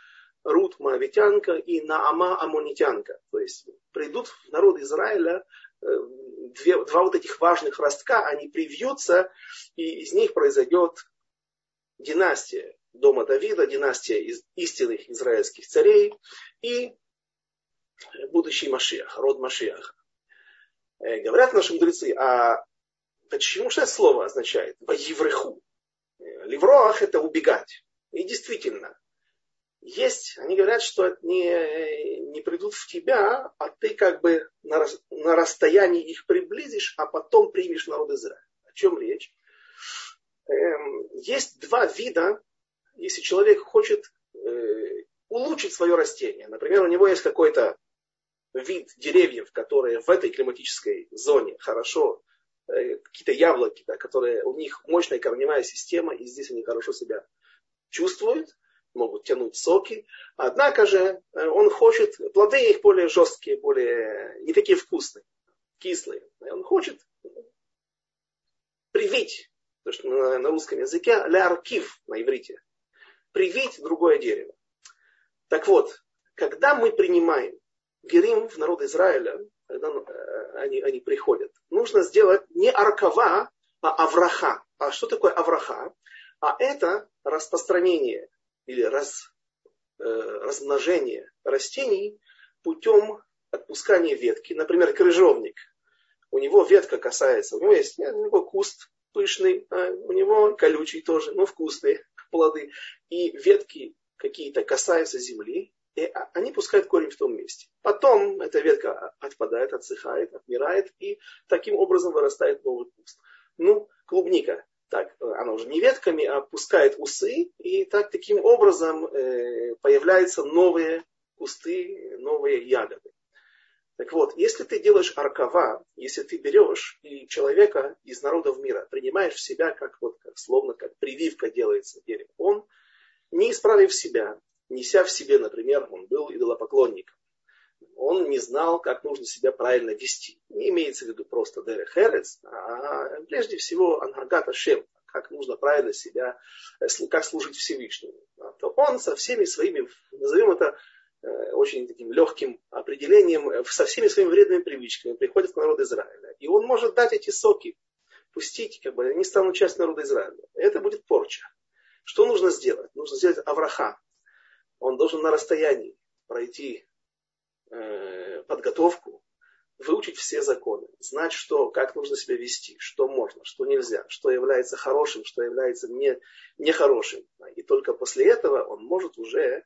Рут Моавитянка и Наама Амонитянка. То есть придут в народ Израиля э, две, два вот этих важных ростка, они привьются, и из них произойдет династия дома Давида, династия из истинных израильских царей и будущий Машиах, род Машиаха. Э, говорят наши мудрецы, а почему что это слово означает? Воевреху. Э, Ливроах это убегать. И действительно, есть, они говорят, что не, не придут в тебя, а ты как бы на, на расстоянии их приблизишь, а потом примешь народ Израиля. О чем речь? Эм, есть два вида, если человек хочет э, улучшить свое растение. Например, у него есть какой-то вид деревьев, которые в этой климатической зоне хорошо, э, какие-то яблоки, да, которые у них мощная корневая система, и здесь они хорошо себя чувствуют могут тянуть соки. Однако же э, он хочет, плоды их более жесткие, более не такие вкусные, кислые. Он хочет привить, то, что на, на русском языке, ляркив на иврите, привить другое дерево. Так вот, когда мы принимаем Герим в народ Израиля, когда э, они, они приходят, нужно сделать не аркава, а авраха. А что такое авраха? А это распространение или раз, э, размножение растений путем отпускания ветки. Например, крыжовник. У него ветка касается, у него есть у него куст пышный, а у него колючий тоже, но вкусные <laughs> плоды. И ветки какие-то касаются земли, и они пускают корень в том месте. Потом эта ветка отпадает, отсыхает, отмирает, и таким образом вырастает новый куст. Ну, клубника так, она уже не ветками, а пускает усы, и так таким образом э, появляются новые кусты, новые ягоды. Так вот, если ты делаешь аркава, если ты берешь и человека из народов мира принимаешь в себя, как вот, как, словно как прививка делается дерево, он, не исправив себя, неся в себе, например, он был идолопоклонником, он не знал, как нужно себя правильно вести. Не имеется в виду просто Дере Херец, а прежде всего Ангаргата Шем, как нужно правильно себя, э, как служить Всевышнему. То он со всеми своими, назовем это э, очень таким легким определением, э, со всеми своими вредными привычками приходит к народу Израиля. И он может дать эти соки, пустить, как бы они станут частью народа Израиля. Это будет порча. Что нужно сделать? Нужно сделать Авраха. Он должен на расстоянии пройти подготовку, выучить все законы, знать, что, как нужно себя вести, что можно, что нельзя, что является хорошим, что является не, нехорошим. И только после этого он может уже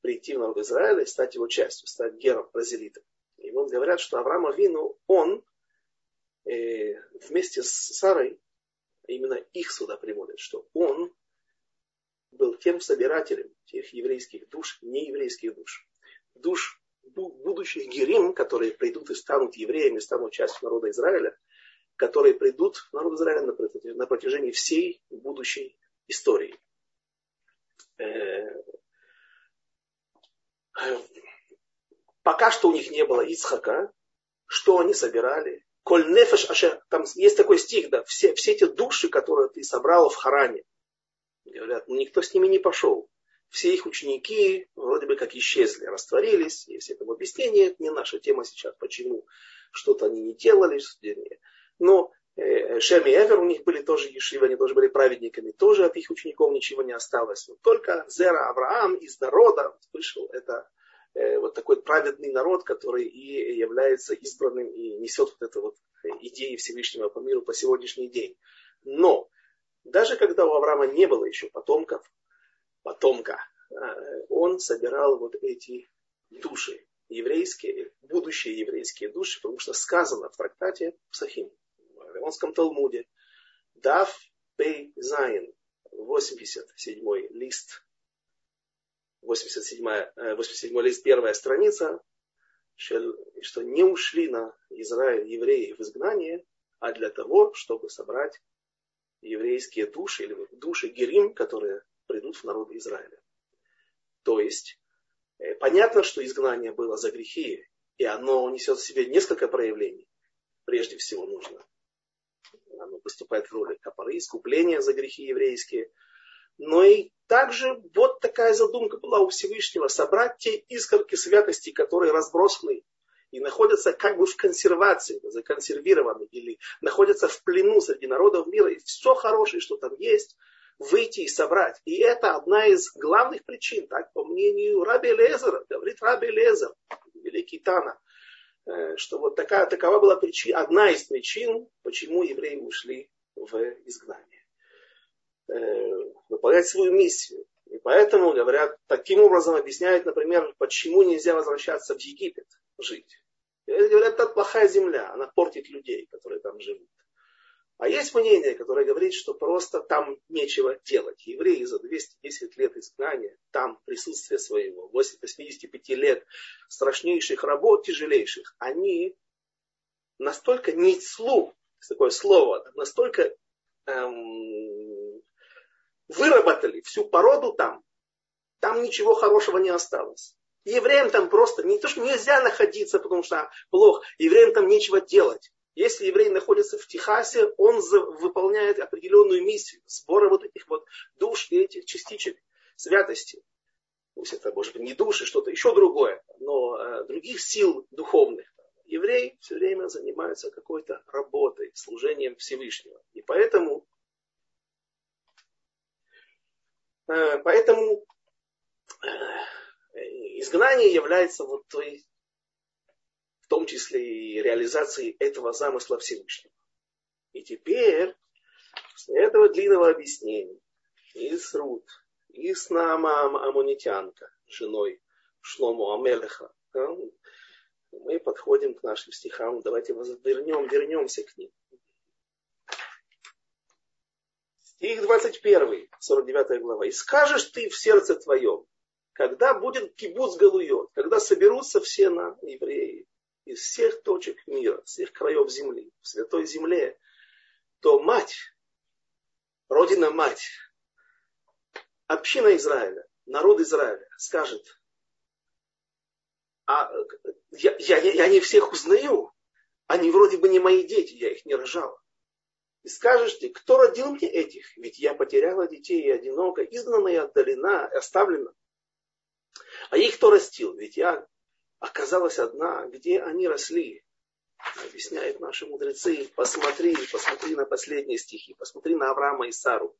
прийти в народ Израиля и стать его частью, стать гером, бразилитом. И вот говорят, что Авраам Авину, он э, вместе с Сарой, именно их сюда приводят, что он был тем собирателем тех еврейских душ, нееврейских душ. Душ будущих герим, которые придут и станут евреями, станут частью народа Израиля, которые придут в народ Израиля на протяжении всей будущей истории. Э, пока что у них не было Ицхака, что они собирали? Коль нефеш ашер, там есть такой стих, да, все, все эти души, которые ты собрал в Харане, говорят, ну никто с ними не пошел. Все их ученики вроде бы как исчезли, растворились, есть этому объяснение, это не наша тема сейчас, почему что-то они не делали, но э, Шем и Эвер у них были тоже ешивы, они тоже были праведниками, тоже от их учеников ничего не осталось. Но только Зера Авраам из народа вышел, это э, вот такой праведный народ, который и является избранным и несет вот эту вот идеи Всевышнего по миру по сегодняшний день. Но даже когда у Авраама не было еще потомков, потомка, э, он собирал вот эти души еврейские, будущие еврейские души, потому что сказано в трактате Псахим, в Вавилонском Талмуде, Дав Пей Зайн, 87 лист, 87, 87 э, лист, первая страница, что не ушли на Израиль евреи в изгнание, а для того, чтобы собрать еврейские души, или души Герим, которые придут в народ Израиля. То есть, э, понятно, что изгнание было за грехи, и оно несет в себе несколько проявлений. Прежде всего нужно. Оно выступает в роли капоры, искупления за грехи еврейские. Но и также вот такая задумка была у Всевышнего, собрать те искорки святости, которые разбросаны и находятся как бы в консервации, законсервированы, или находятся в плену среди народов мира, и все хорошее, что там есть, выйти и собрать. И это одна из главных причин, так по мнению Раби Лезера, говорит Раби Лезер, великий Тана, э, что вот такая, такова была причина, одна из причин, почему евреи ушли в изгнание. Э, выполнять свою миссию. И поэтому, говорят, таким образом объясняют, например, почему нельзя возвращаться в Египет жить. И говорят, это плохая земля, она портит людей, которые там живут. А есть мнение, которое говорит, что просто там нечего делать. Евреи за 210 лет изгнания, там присутствие своего, 85 лет страшнейших работ, тяжелейших, они настолько не слух, такое слово, настолько эм, выработали всю породу там, там ничего хорошего не осталось. Евреям там просто не то, что нельзя находиться, потому что плохо, евреям там нечего делать. Если еврей находится в Техасе, он выполняет определенную миссию сбора вот этих вот душ и этих частичек святости. Пусть это может быть не души, что-то еще другое, но э, других сил духовных. Еврей все время занимается какой-то работой, служением Всевышнего. И поэтому, э, поэтому э, изгнание является вот той том числе и реализации этого замысла Всевышнего. И теперь, после этого длинного объяснения, и с Рут, и с Наама Амунитянка, женой Шлому Амелеха, мы подходим к нашим стихам. Давайте вернем, вернемся к ним. Стих 21, 49 глава. «И скажешь ты в сердце твоем, когда будет кибуц галует, когда соберутся все на евреи, из всех точек мира, всех краев земли, в святой земле, то мать, родина мать, община Израиля, народ Израиля скажет, а я, я, я не всех узнаю, они вроде бы не мои дети, я их не рожала. И скажешь ты, кто родил мне этих? Ведь я потеряла детей и одиноко, изгнана и отдалена, оставлена. А их кто растил? Ведь я оказалась одна, где они росли. Объясняют наши мудрецы, посмотри, посмотри на последние стихи, посмотри на Авраама и Сару.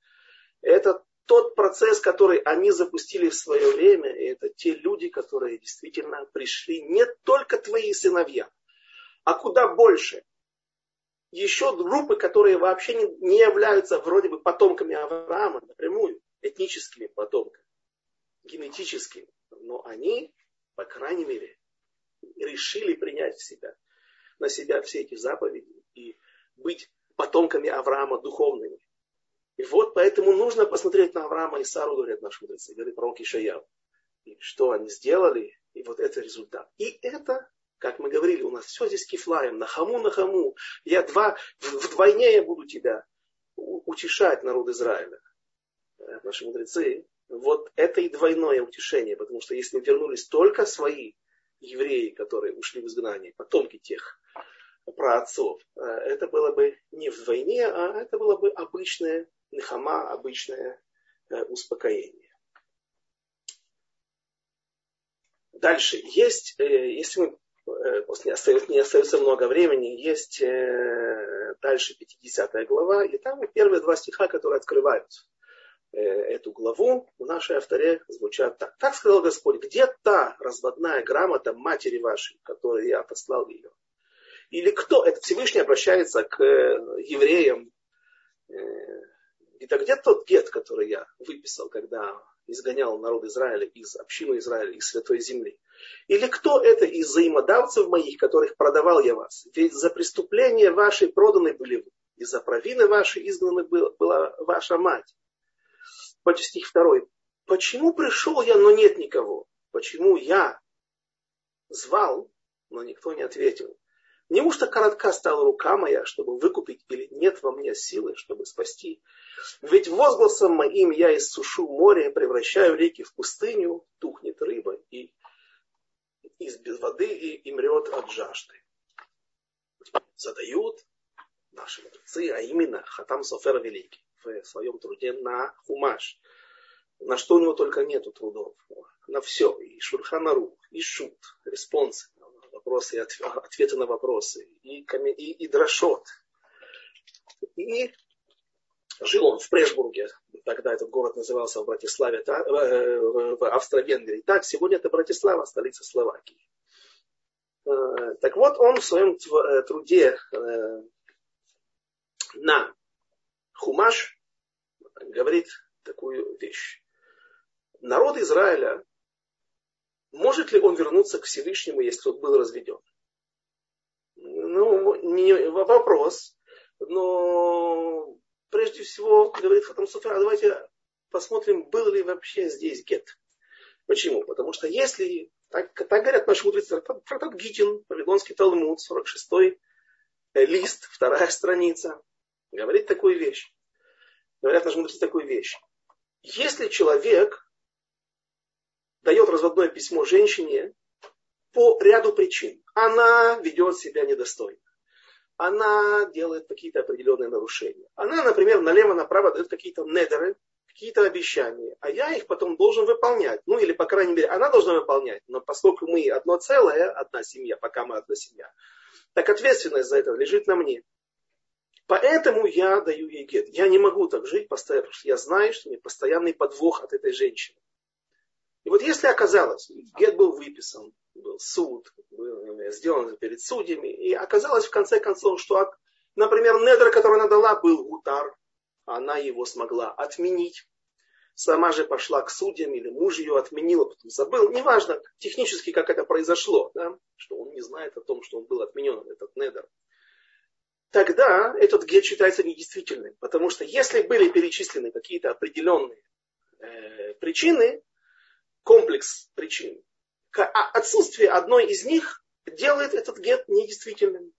Это тот процесс, который они запустили в свое время, и это те люди, которые действительно пришли, не только твои сыновья, а куда больше. Еще группы, которые вообще не, не являются вроде бы потомками Авраама напрямую, этническими потомками, генетическими, но они, по крайней мере, решили принять в себя, на себя все эти заповеди и быть потомками Авраама духовными. И вот поэтому нужно посмотреть на Авраама и Сару, говорят наши мудрецы, говорит пророк Ишаял. И что они сделали, и вот это результат. И это, как мы говорили, у нас все здесь кифлаем, на хаму, на хаму. Я два, вдвойне я буду тебя утешать, народ Израиля. Наши мудрецы, вот это и двойное утешение, потому что если вернулись только свои евреи, которые ушли в изгнание, потомки тех праотцов, э, это было бы не вдвойне, а это было бы обычное нехама, обычное э, успокоение. Дальше. Есть, э, если мы не остается, не остается много времени, есть дальше 50 глава, и там первые два стиха, которые открывают эту главу, в нашей авторе звучат так. Так сказал Господь, где та разводная грамота матери вашей, которой я послал ее? Или кто? Это Всевышний обращается к евреям это где тот гет, который я выписал, когда изгонял народ Израиля из общины Израиля, из святой земли? Или кто это из взаимодавцев моих, которых продавал я вас? Ведь за преступления ваши проданы были вы, и за провины ваши изгнаны была ваша мать. Стих второй. Почему пришел я, но нет никого? Почему я звал, но никто не ответил? Неужто коротка стала рука моя, чтобы выкупить, или нет во мне силы, чтобы спасти? Ведь возгласом моим я иссушу море, превращаю реки в пустыню, тухнет рыба и из без воды и, и мрет от жажды. Задают наши мудрецы, а именно Хатам Софер Великий в своем труде на Хумаш. На что у него только нету трудов. На все. И Шурханару, и Шут, респонсы, вопросы, ответы на вопросы, и, и, и Драшот. И Жил он в Прешбурге, тогда этот город назывался в Братиславе, э, в Австро-Венгрии. Так, сегодня это Братислава, столица Словакии. Э, так вот, он в своем э, труде на Хумаш говорит такую вещь. Народ Израиля, может ли он вернуться к Всевышнему, если тот был разведен? Ну, не вопрос, но прежде всего, говорит Хатам Суфер, давайте посмотрим, был ли вообще здесь гет. Почему? Потому что если, так, так говорят наши мудрецы, трактат Гитин, Вавилонский Талмуд, 46-й э, лист, вторая страница, говорит такую вещь. Говорят наши мудрецы такую вещь. Если человек дает разводное письмо женщине по ряду причин, она ведет себя недостойно она делает какие-то определенные нарушения. Она, например, налево-направо дает какие-то недеры, какие-то обещания, а я их потом должен выполнять. Ну или, по крайней мере, она должна выполнять. Но поскольку мы одно целое, одна семья, пока мы одна семья, так ответственность за это лежит на мне. Поэтому я даю ей гет. Я не могу так жить постоянно, потому что я знаю, что мне постоянный подвох от этой женщины. И вот если оказалось, гет был выписан, был суд, был сделан перед судьями, и оказалось в конце концов, что, например, недр, который она дала, был утар, она его смогла отменить. Сама же пошла к судьям, или муж ее отменил, а потом забыл. Неважно технически, как это произошло, да? что он не знает о том, что он был отменен, этот недр. Тогда этот гет считается недействительным. Потому что если были перечислены какие-то определенные э, причины, комплекс причин. А отсутствие одной из них делает этот гет недействительным.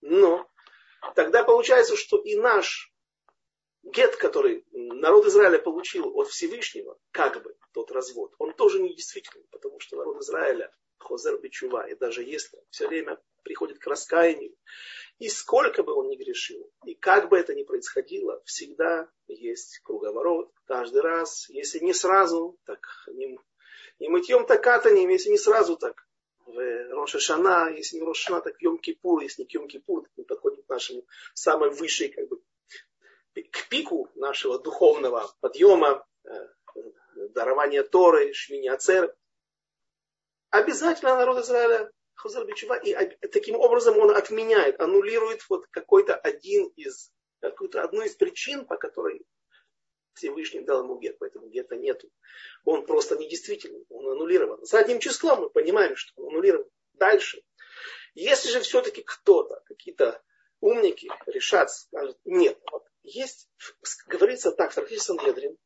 Но тогда получается, что и наш гет, который народ Израиля получил от Всевышнего, как бы тот развод, он тоже недействительный, потому что народ Израиля хозер бичува, и даже если все время приходит к раскаянию, и сколько бы он ни грешил, и как бы это ни происходило, всегда есть круговорот, каждый раз, если не сразу, так не и мытьем так катанием, если не сразу так, в Роша Шана, если не Роша Шана, так Йом Кипур, если не Йом Кипур, так мы подходим к нашему самой высшей, как бы, к пику нашего духовного подъема, э, дарование Торы, Шмини Ацер, обязательно народ Израиля и таким образом он отменяет, аннулирует вот какой-то один из, какую-то одну из причин, по которой Всевышний дал ему гет, поэтому гета нету. Он просто недействительный, он аннулирован. За одним числом мы понимаем, что он аннулирован. Дальше. Если же все-таки кто-то, какие-то умники решат, скажут, нет, вот есть, говорится так, в трактате Сангедрин,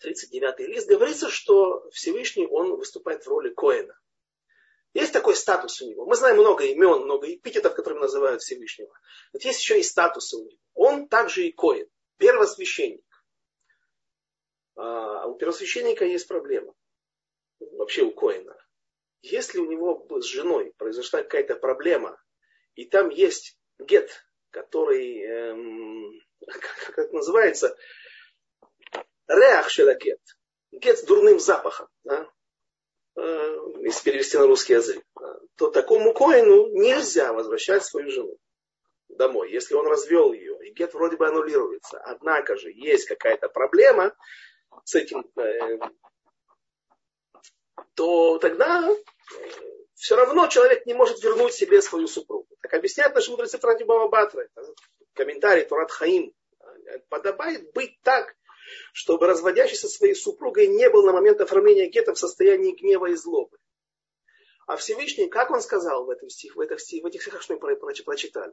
39 лист, говорится, что Всевышний, он выступает в роли Коэна. Есть такой статус у него. Мы знаем много имен, много эпитетов, которыми называют Всевышнего. Но есть еще и статус у него. Он также и Коэн, первосвященник. А у первосвященника есть проблема. Вообще у Коина. Если у него с женой произошла какая-то проблема, и там есть гет, который, эм, <laughs> как это называется, реах шелакет, гет с дурным запахом, да? Э, если перевести на русский язык, то такому коину нельзя возвращать свою жену домой, если он развел ее, и гет вроде бы аннулируется. Однако же есть какая-то проблема с этим, э, то тогда э, все равно человек не может вернуть себе свою супругу. Так объясняют наши мудрецы Франти Баба Батра, комментарий Турат Хаим. Подобает быть так, чтобы разводящийся со своей супругой не был на момент оформления гетто в состоянии гнева и злобы. А Всевышний, как он сказал в, этом стих, в, этих, в этих стихах, что мы прочитали?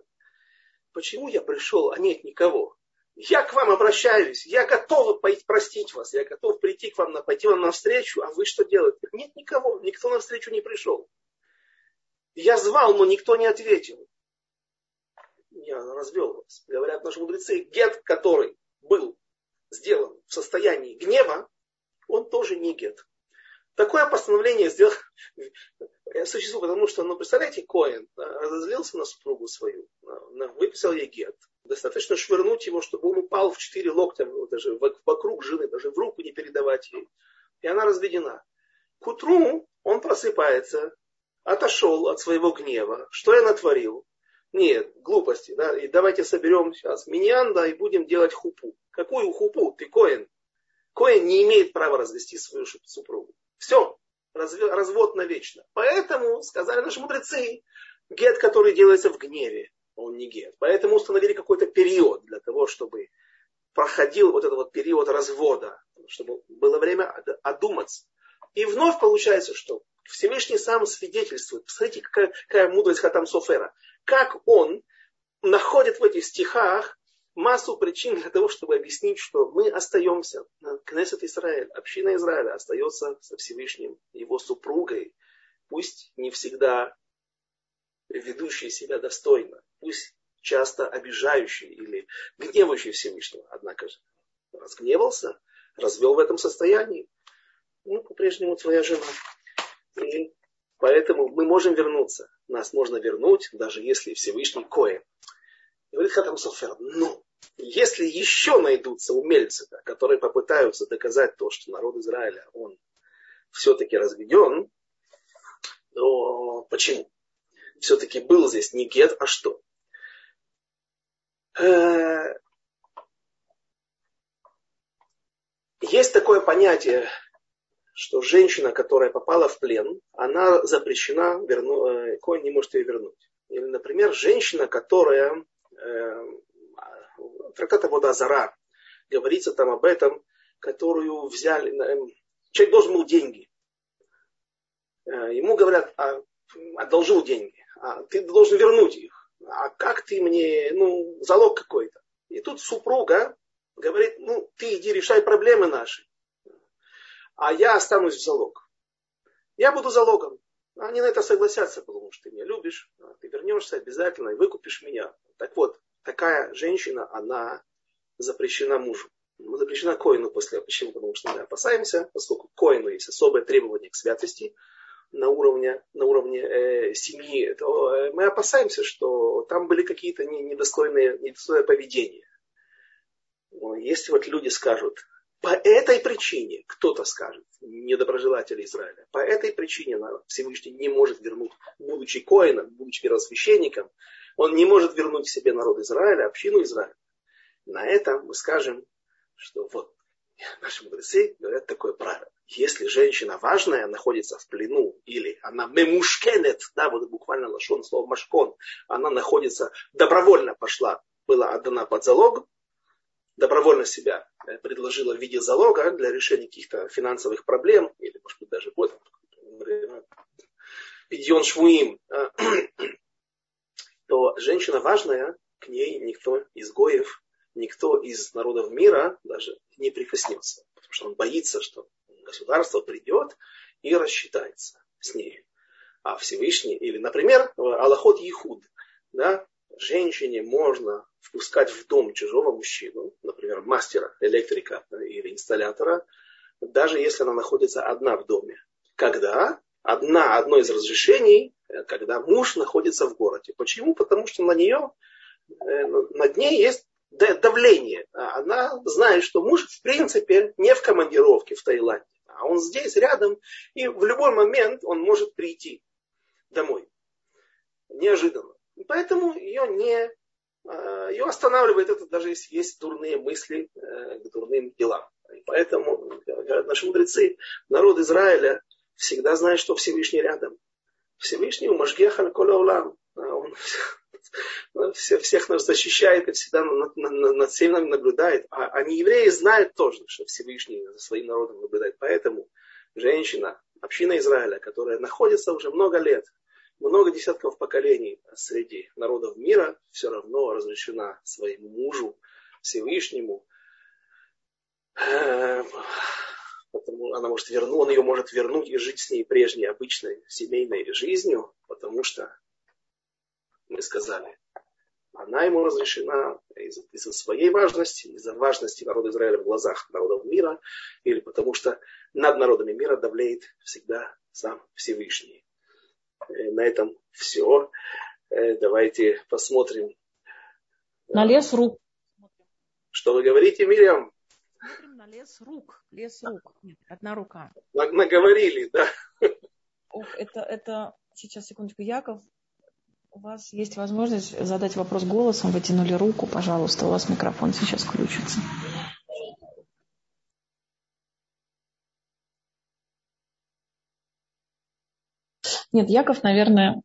Почему я пришел, а нет никого? Я к вам обращаюсь, я готов простить вас, я готов прийти к вам, пойти вам навстречу, а вы что делаете? Нет никого, никто навстречу не пришел. Я звал, но никто не ответил. Я развел вас. Говорят наши мудрецы, гет, который был сделан в состоянии гнева, он тоже не гет. Такое постановление сделал, <laughs> существует, потому что, ну, представляете, Коэн разозлился на супругу свою, выписал ей гет. Достаточно швырнуть его, чтобы он упал в четыре локтя, даже вокруг жены, даже в руку не передавать ей. И она разведена. К утру он просыпается, отошел от своего гнева. Что я натворил? Нет, глупости. Да? И давайте соберем сейчас миньян, да, и будем делать хупу. Какую хупу? Ты коин. Коин не имеет права развести свою супругу. Все, развод навечно. Поэтому, сказали наши мудрецы, гет, который делается в гневе, он не гет. Поэтому установили какой-то период для того, чтобы проходил вот этот вот период развода, чтобы было время одуматься. И вновь получается, что Всевышний сам свидетельствует. Посмотрите, какая, какая мудрость Хатам Софера. Как он находит в этих стихах массу причин для того, чтобы объяснить, что мы остаемся, Кнессет Израиль, община Израиля остается со Всевышним, его супругой, пусть не всегда ведущий себя достойно, пусть часто обижающий или гневающий Всевышнего, однако же разгневался, развел в этом состоянии, ну, по-прежнему твоя жена. И поэтому мы можем вернуться. Нас можно вернуть, даже если Всевышний Коэн. Говорит Хатам Софер, ну, если еще найдутся умельцы, которые попытаются доказать то, что народ Израиля, он все-таки разведен, то почему? Все-таки был здесь не гет, а что? Э, есть такое понятие что женщина, которая попала в плен, она запрещена, верну, э, Коин не может ее вернуть. Или, например, женщина, которая, э, трактата Вода Зара, говорится там об этом, которую взяли, э, человек должен был деньги. Э, ему говорят, а, одолжил деньги, а ты должен вернуть их. А как ты мне, ну, залог какой-то. И тут супруга говорит, ну, ты иди решай проблемы наши а я останусь в залог. Я буду залогом. Они на это согласятся, потому что ты меня любишь, а ты вернешься обязательно и выкупишь меня. Так вот, такая женщина, она запрещена мужу. Запрещена коину после. Почему? Потому что мы опасаемся, поскольку коину есть особое требование к святости на уровне, на уровне э, семьи, то э, мы опасаемся, что там были какие-то недостойные, недостойное поведение. Если вот люди скажут, по этой причине, кто-то скажет, недоброжелатели Израиля, по этой причине Всевышний не может вернуть, будучи коином, будучи первосвященником, он не может вернуть себе народ Израиля, общину Израиля. На этом мы скажем, что вот наши мудрецы говорят такое правило. Если женщина важная находится в плену, или она мемушкенет, да, вот буквально лошон слово машкон, она находится, добровольно пошла, была отдана под залог, добровольно себя э, предложила в виде залога для решения каких-то финансовых проблем, или, может быть, даже вот, пидьон швуим, э, то женщина важная, к ней никто из гоев, никто из народов мира даже не прикоснется. Потому что он боится, что государство придет и рассчитается с ней. А Всевышний, или, например, Аллахот Ехуд, да, женщине можно впускать в дом чужого мужчину, например, мастера, электрика или инсталлятора, даже если она находится одна в доме. Когда? Одна, одно из разрешений, когда муж находится в городе. Почему? Потому что на нее, э, над ней есть давление. Она знает, что муж в принципе не в командировке в Таиланде, а он здесь рядом, и в любой момент он может прийти домой. Неожиданно. Поэтому ее не э, ее останавливает это, даже если есть дурные мысли э, к дурным делам. Поэтому, говорят наши мудрецы, народ Израиля всегда знает, что Всевышний рядом. Всевышний у Машгеха Коля Улам. Он <laughs> всех нас защищает и всегда над, над, над всем нами наблюдает. А, а не евреи знают тоже, что Всевышний за своим народом наблюдает. Поэтому женщина, община Израиля, которая находится уже много лет много десятков поколений среди народов мира все равно разрешена своему мужу, Всевышнему. Потому она может вернуть, он ее может вернуть и жить с ней прежней обычной семейной жизнью, потому что мы сказали, она ему разрешена из-за, из своей важности, из-за важности народа Израиля в глазах народов мира, или потому что над народами мира давлеет всегда сам Всевышний. Э, на этом все. Э, давайте посмотрим. На лес рук. Что вы говорите, Мириам? Смотрим на лес рук. Лес рук. Нет, одна рука. Наговорили, да. Ох, это, это... Сейчас, секундочку. Яков, у вас есть возможность задать вопрос голосом. Вытянули руку, пожалуйста. У вас микрофон сейчас включится. Нет, Яков, наверное,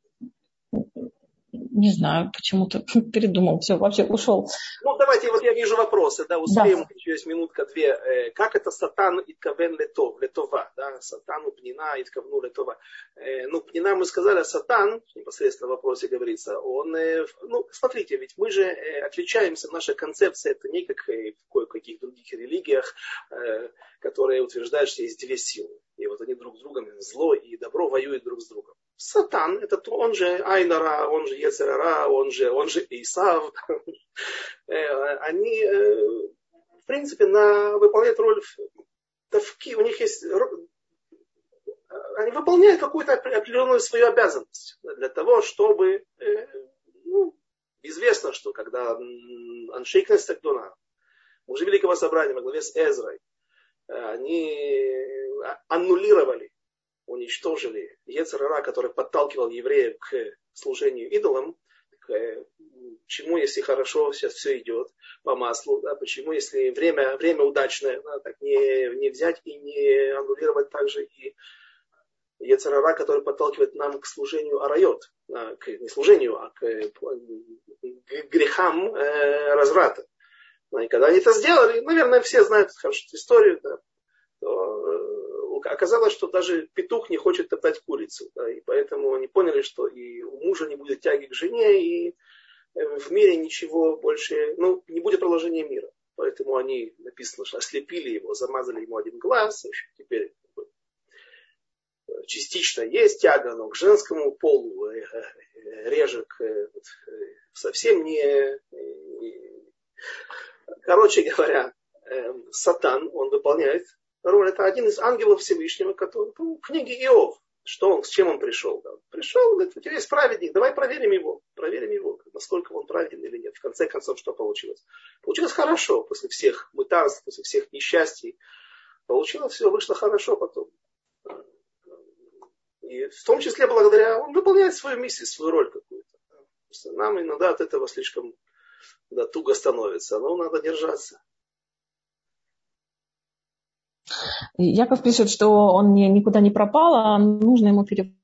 не знаю, почему-то <laughs> передумал, все, вообще ушел. Ну, давайте, вот я вижу вопросы, да, успеем, да. еще есть минутка-две. Э, как это сатан иткавен летов, летова, да, сатану пнина иткавну летова. Э, ну, пнина мы сказали, а сатан, непосредственно в вопросе говорится, он, э, ну, смотрите, ведь мы же отличаемся, наша концепция, это не как в кое-каких других религиях, которые утверждают, что есть две силы. И вот они друг с другом, зло и добро воюют друг с другом. Сатан, это он же Айнара, он же Ецерара, он же, он же Исав. Э, они, э, в принципе, на, выполняют роль тавки, у них есть они выполняют какую-то определенную свою обязанность для того, чтобы э, ну, известно, что когда Аншейкнес Тагдуна, мужи Великого Собрания во главе с Эзрой, они аннулировали уничтожили Ецерара, который подталкивал евреев к служению идолам, к чему, если хорошо сейчас все идет по маслу, да, почему, если время, время удачное, да, так не, не взять и не аннулировать также и Ецерара, который подталкивает нам к служению арайот, к, не служению, а к, к грехам э, разврата. И когда они это сделали, наверное, все знают хорошо эту историю, да, то оказалось, что даже петух не хочет топтать курицу. Да, и поэтому они поняли, что и у мужа не будет тяги к жене, и э, в мире ничего больше, ну, не будет продолжения мира. Поэтому они, написано, что ослепили его, замазали ему один глаз. Общем, теперь э, частично есть тяга, но к женскому полу э, реже совсем не... Короче говоря, сатан, он выполняет роль. Это один из ангелов Всевышнего, который ну, книге Иов. Что он, с чем он пришел? Да? Пришел, говорит, у тебя есть праведник, давай проверим его. Проверим его, насколько он праведен или нет. В конце концов, что получилось? Получилось хорошо, после всех мытарств, после всех несчастий. Получилось все, вышло хорошо потом. И в том числе благодаря, он выполняет свою миссию, свою роль какую-то. Нам иногда от этого слишком да, туго становится, но надо держаться. Яков пишет, что он никуда не пропал, а нужно ему переговорить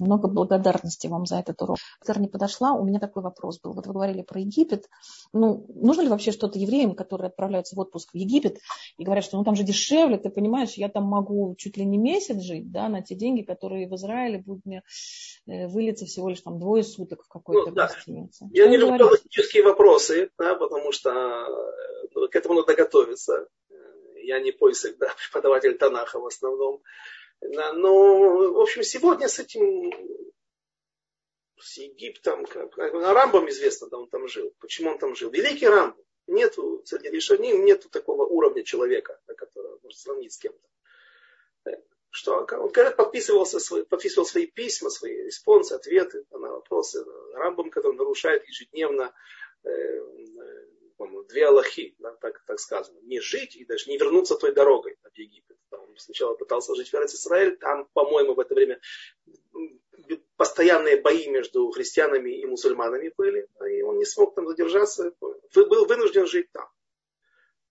много благодарности вам за этот урок. Когда не подошла, у меня такой вопрос был. Вот вы говорили про Египет. Ну, нужно ли вообще что-то евреям, которые отправляются в отпуск в Египет и говорят, что ну там же дешевле, ты понимаешь, я там могу чуть ли не месяц жить, да, на те деньги, которые в Израиле будут мне э, вылиться всего лишь там двое суток в какой-то ну, да. гостинице. Я не люблю логические вопросы, да, потому что ну, к этому надо готовиться. Я не поиск, да, <laughs> преподаватель Танаха в основном. Но, в общем, сегодня с этим, с Египтом, как, Рамбом известно, да, он там жил. Почему он там жил? Великий Рамбом. Нету среди нету такого уровня человека, которого можно сравнить с кем-то. Что он, говорят, подписывался подписывал свои письма, свои респонсы, ответы на вопросы. Рамбом, который нарушает ежедневно э, две Аллахи, да, так, так сказано. Не жить и даже не вернуться той дорогой в Египет. Он сначала пытался жить в Израиль, там, по-моему, в это время постоянные бои между христианами и мусульманами были, и он не смог там задержаться, был вынужден жить там.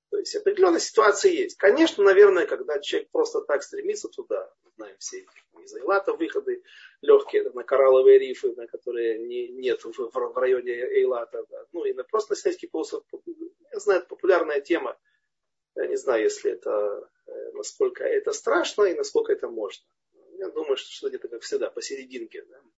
То есть определенная ситуация есть. Конечно, наверное, когда человек просто так стремится туда, знаем все из Эйлата выходы легкие на коралловые рифы, на которые не, нет в, в районе Эйлата. Да. Ну и на просто на Синайский полуостров, я знаю, это популярная тема. Я не знаю, если это, э, насколько это страшно и насколько это можно. Я думаю, что, что где-то, как всегда, посерединке. Да.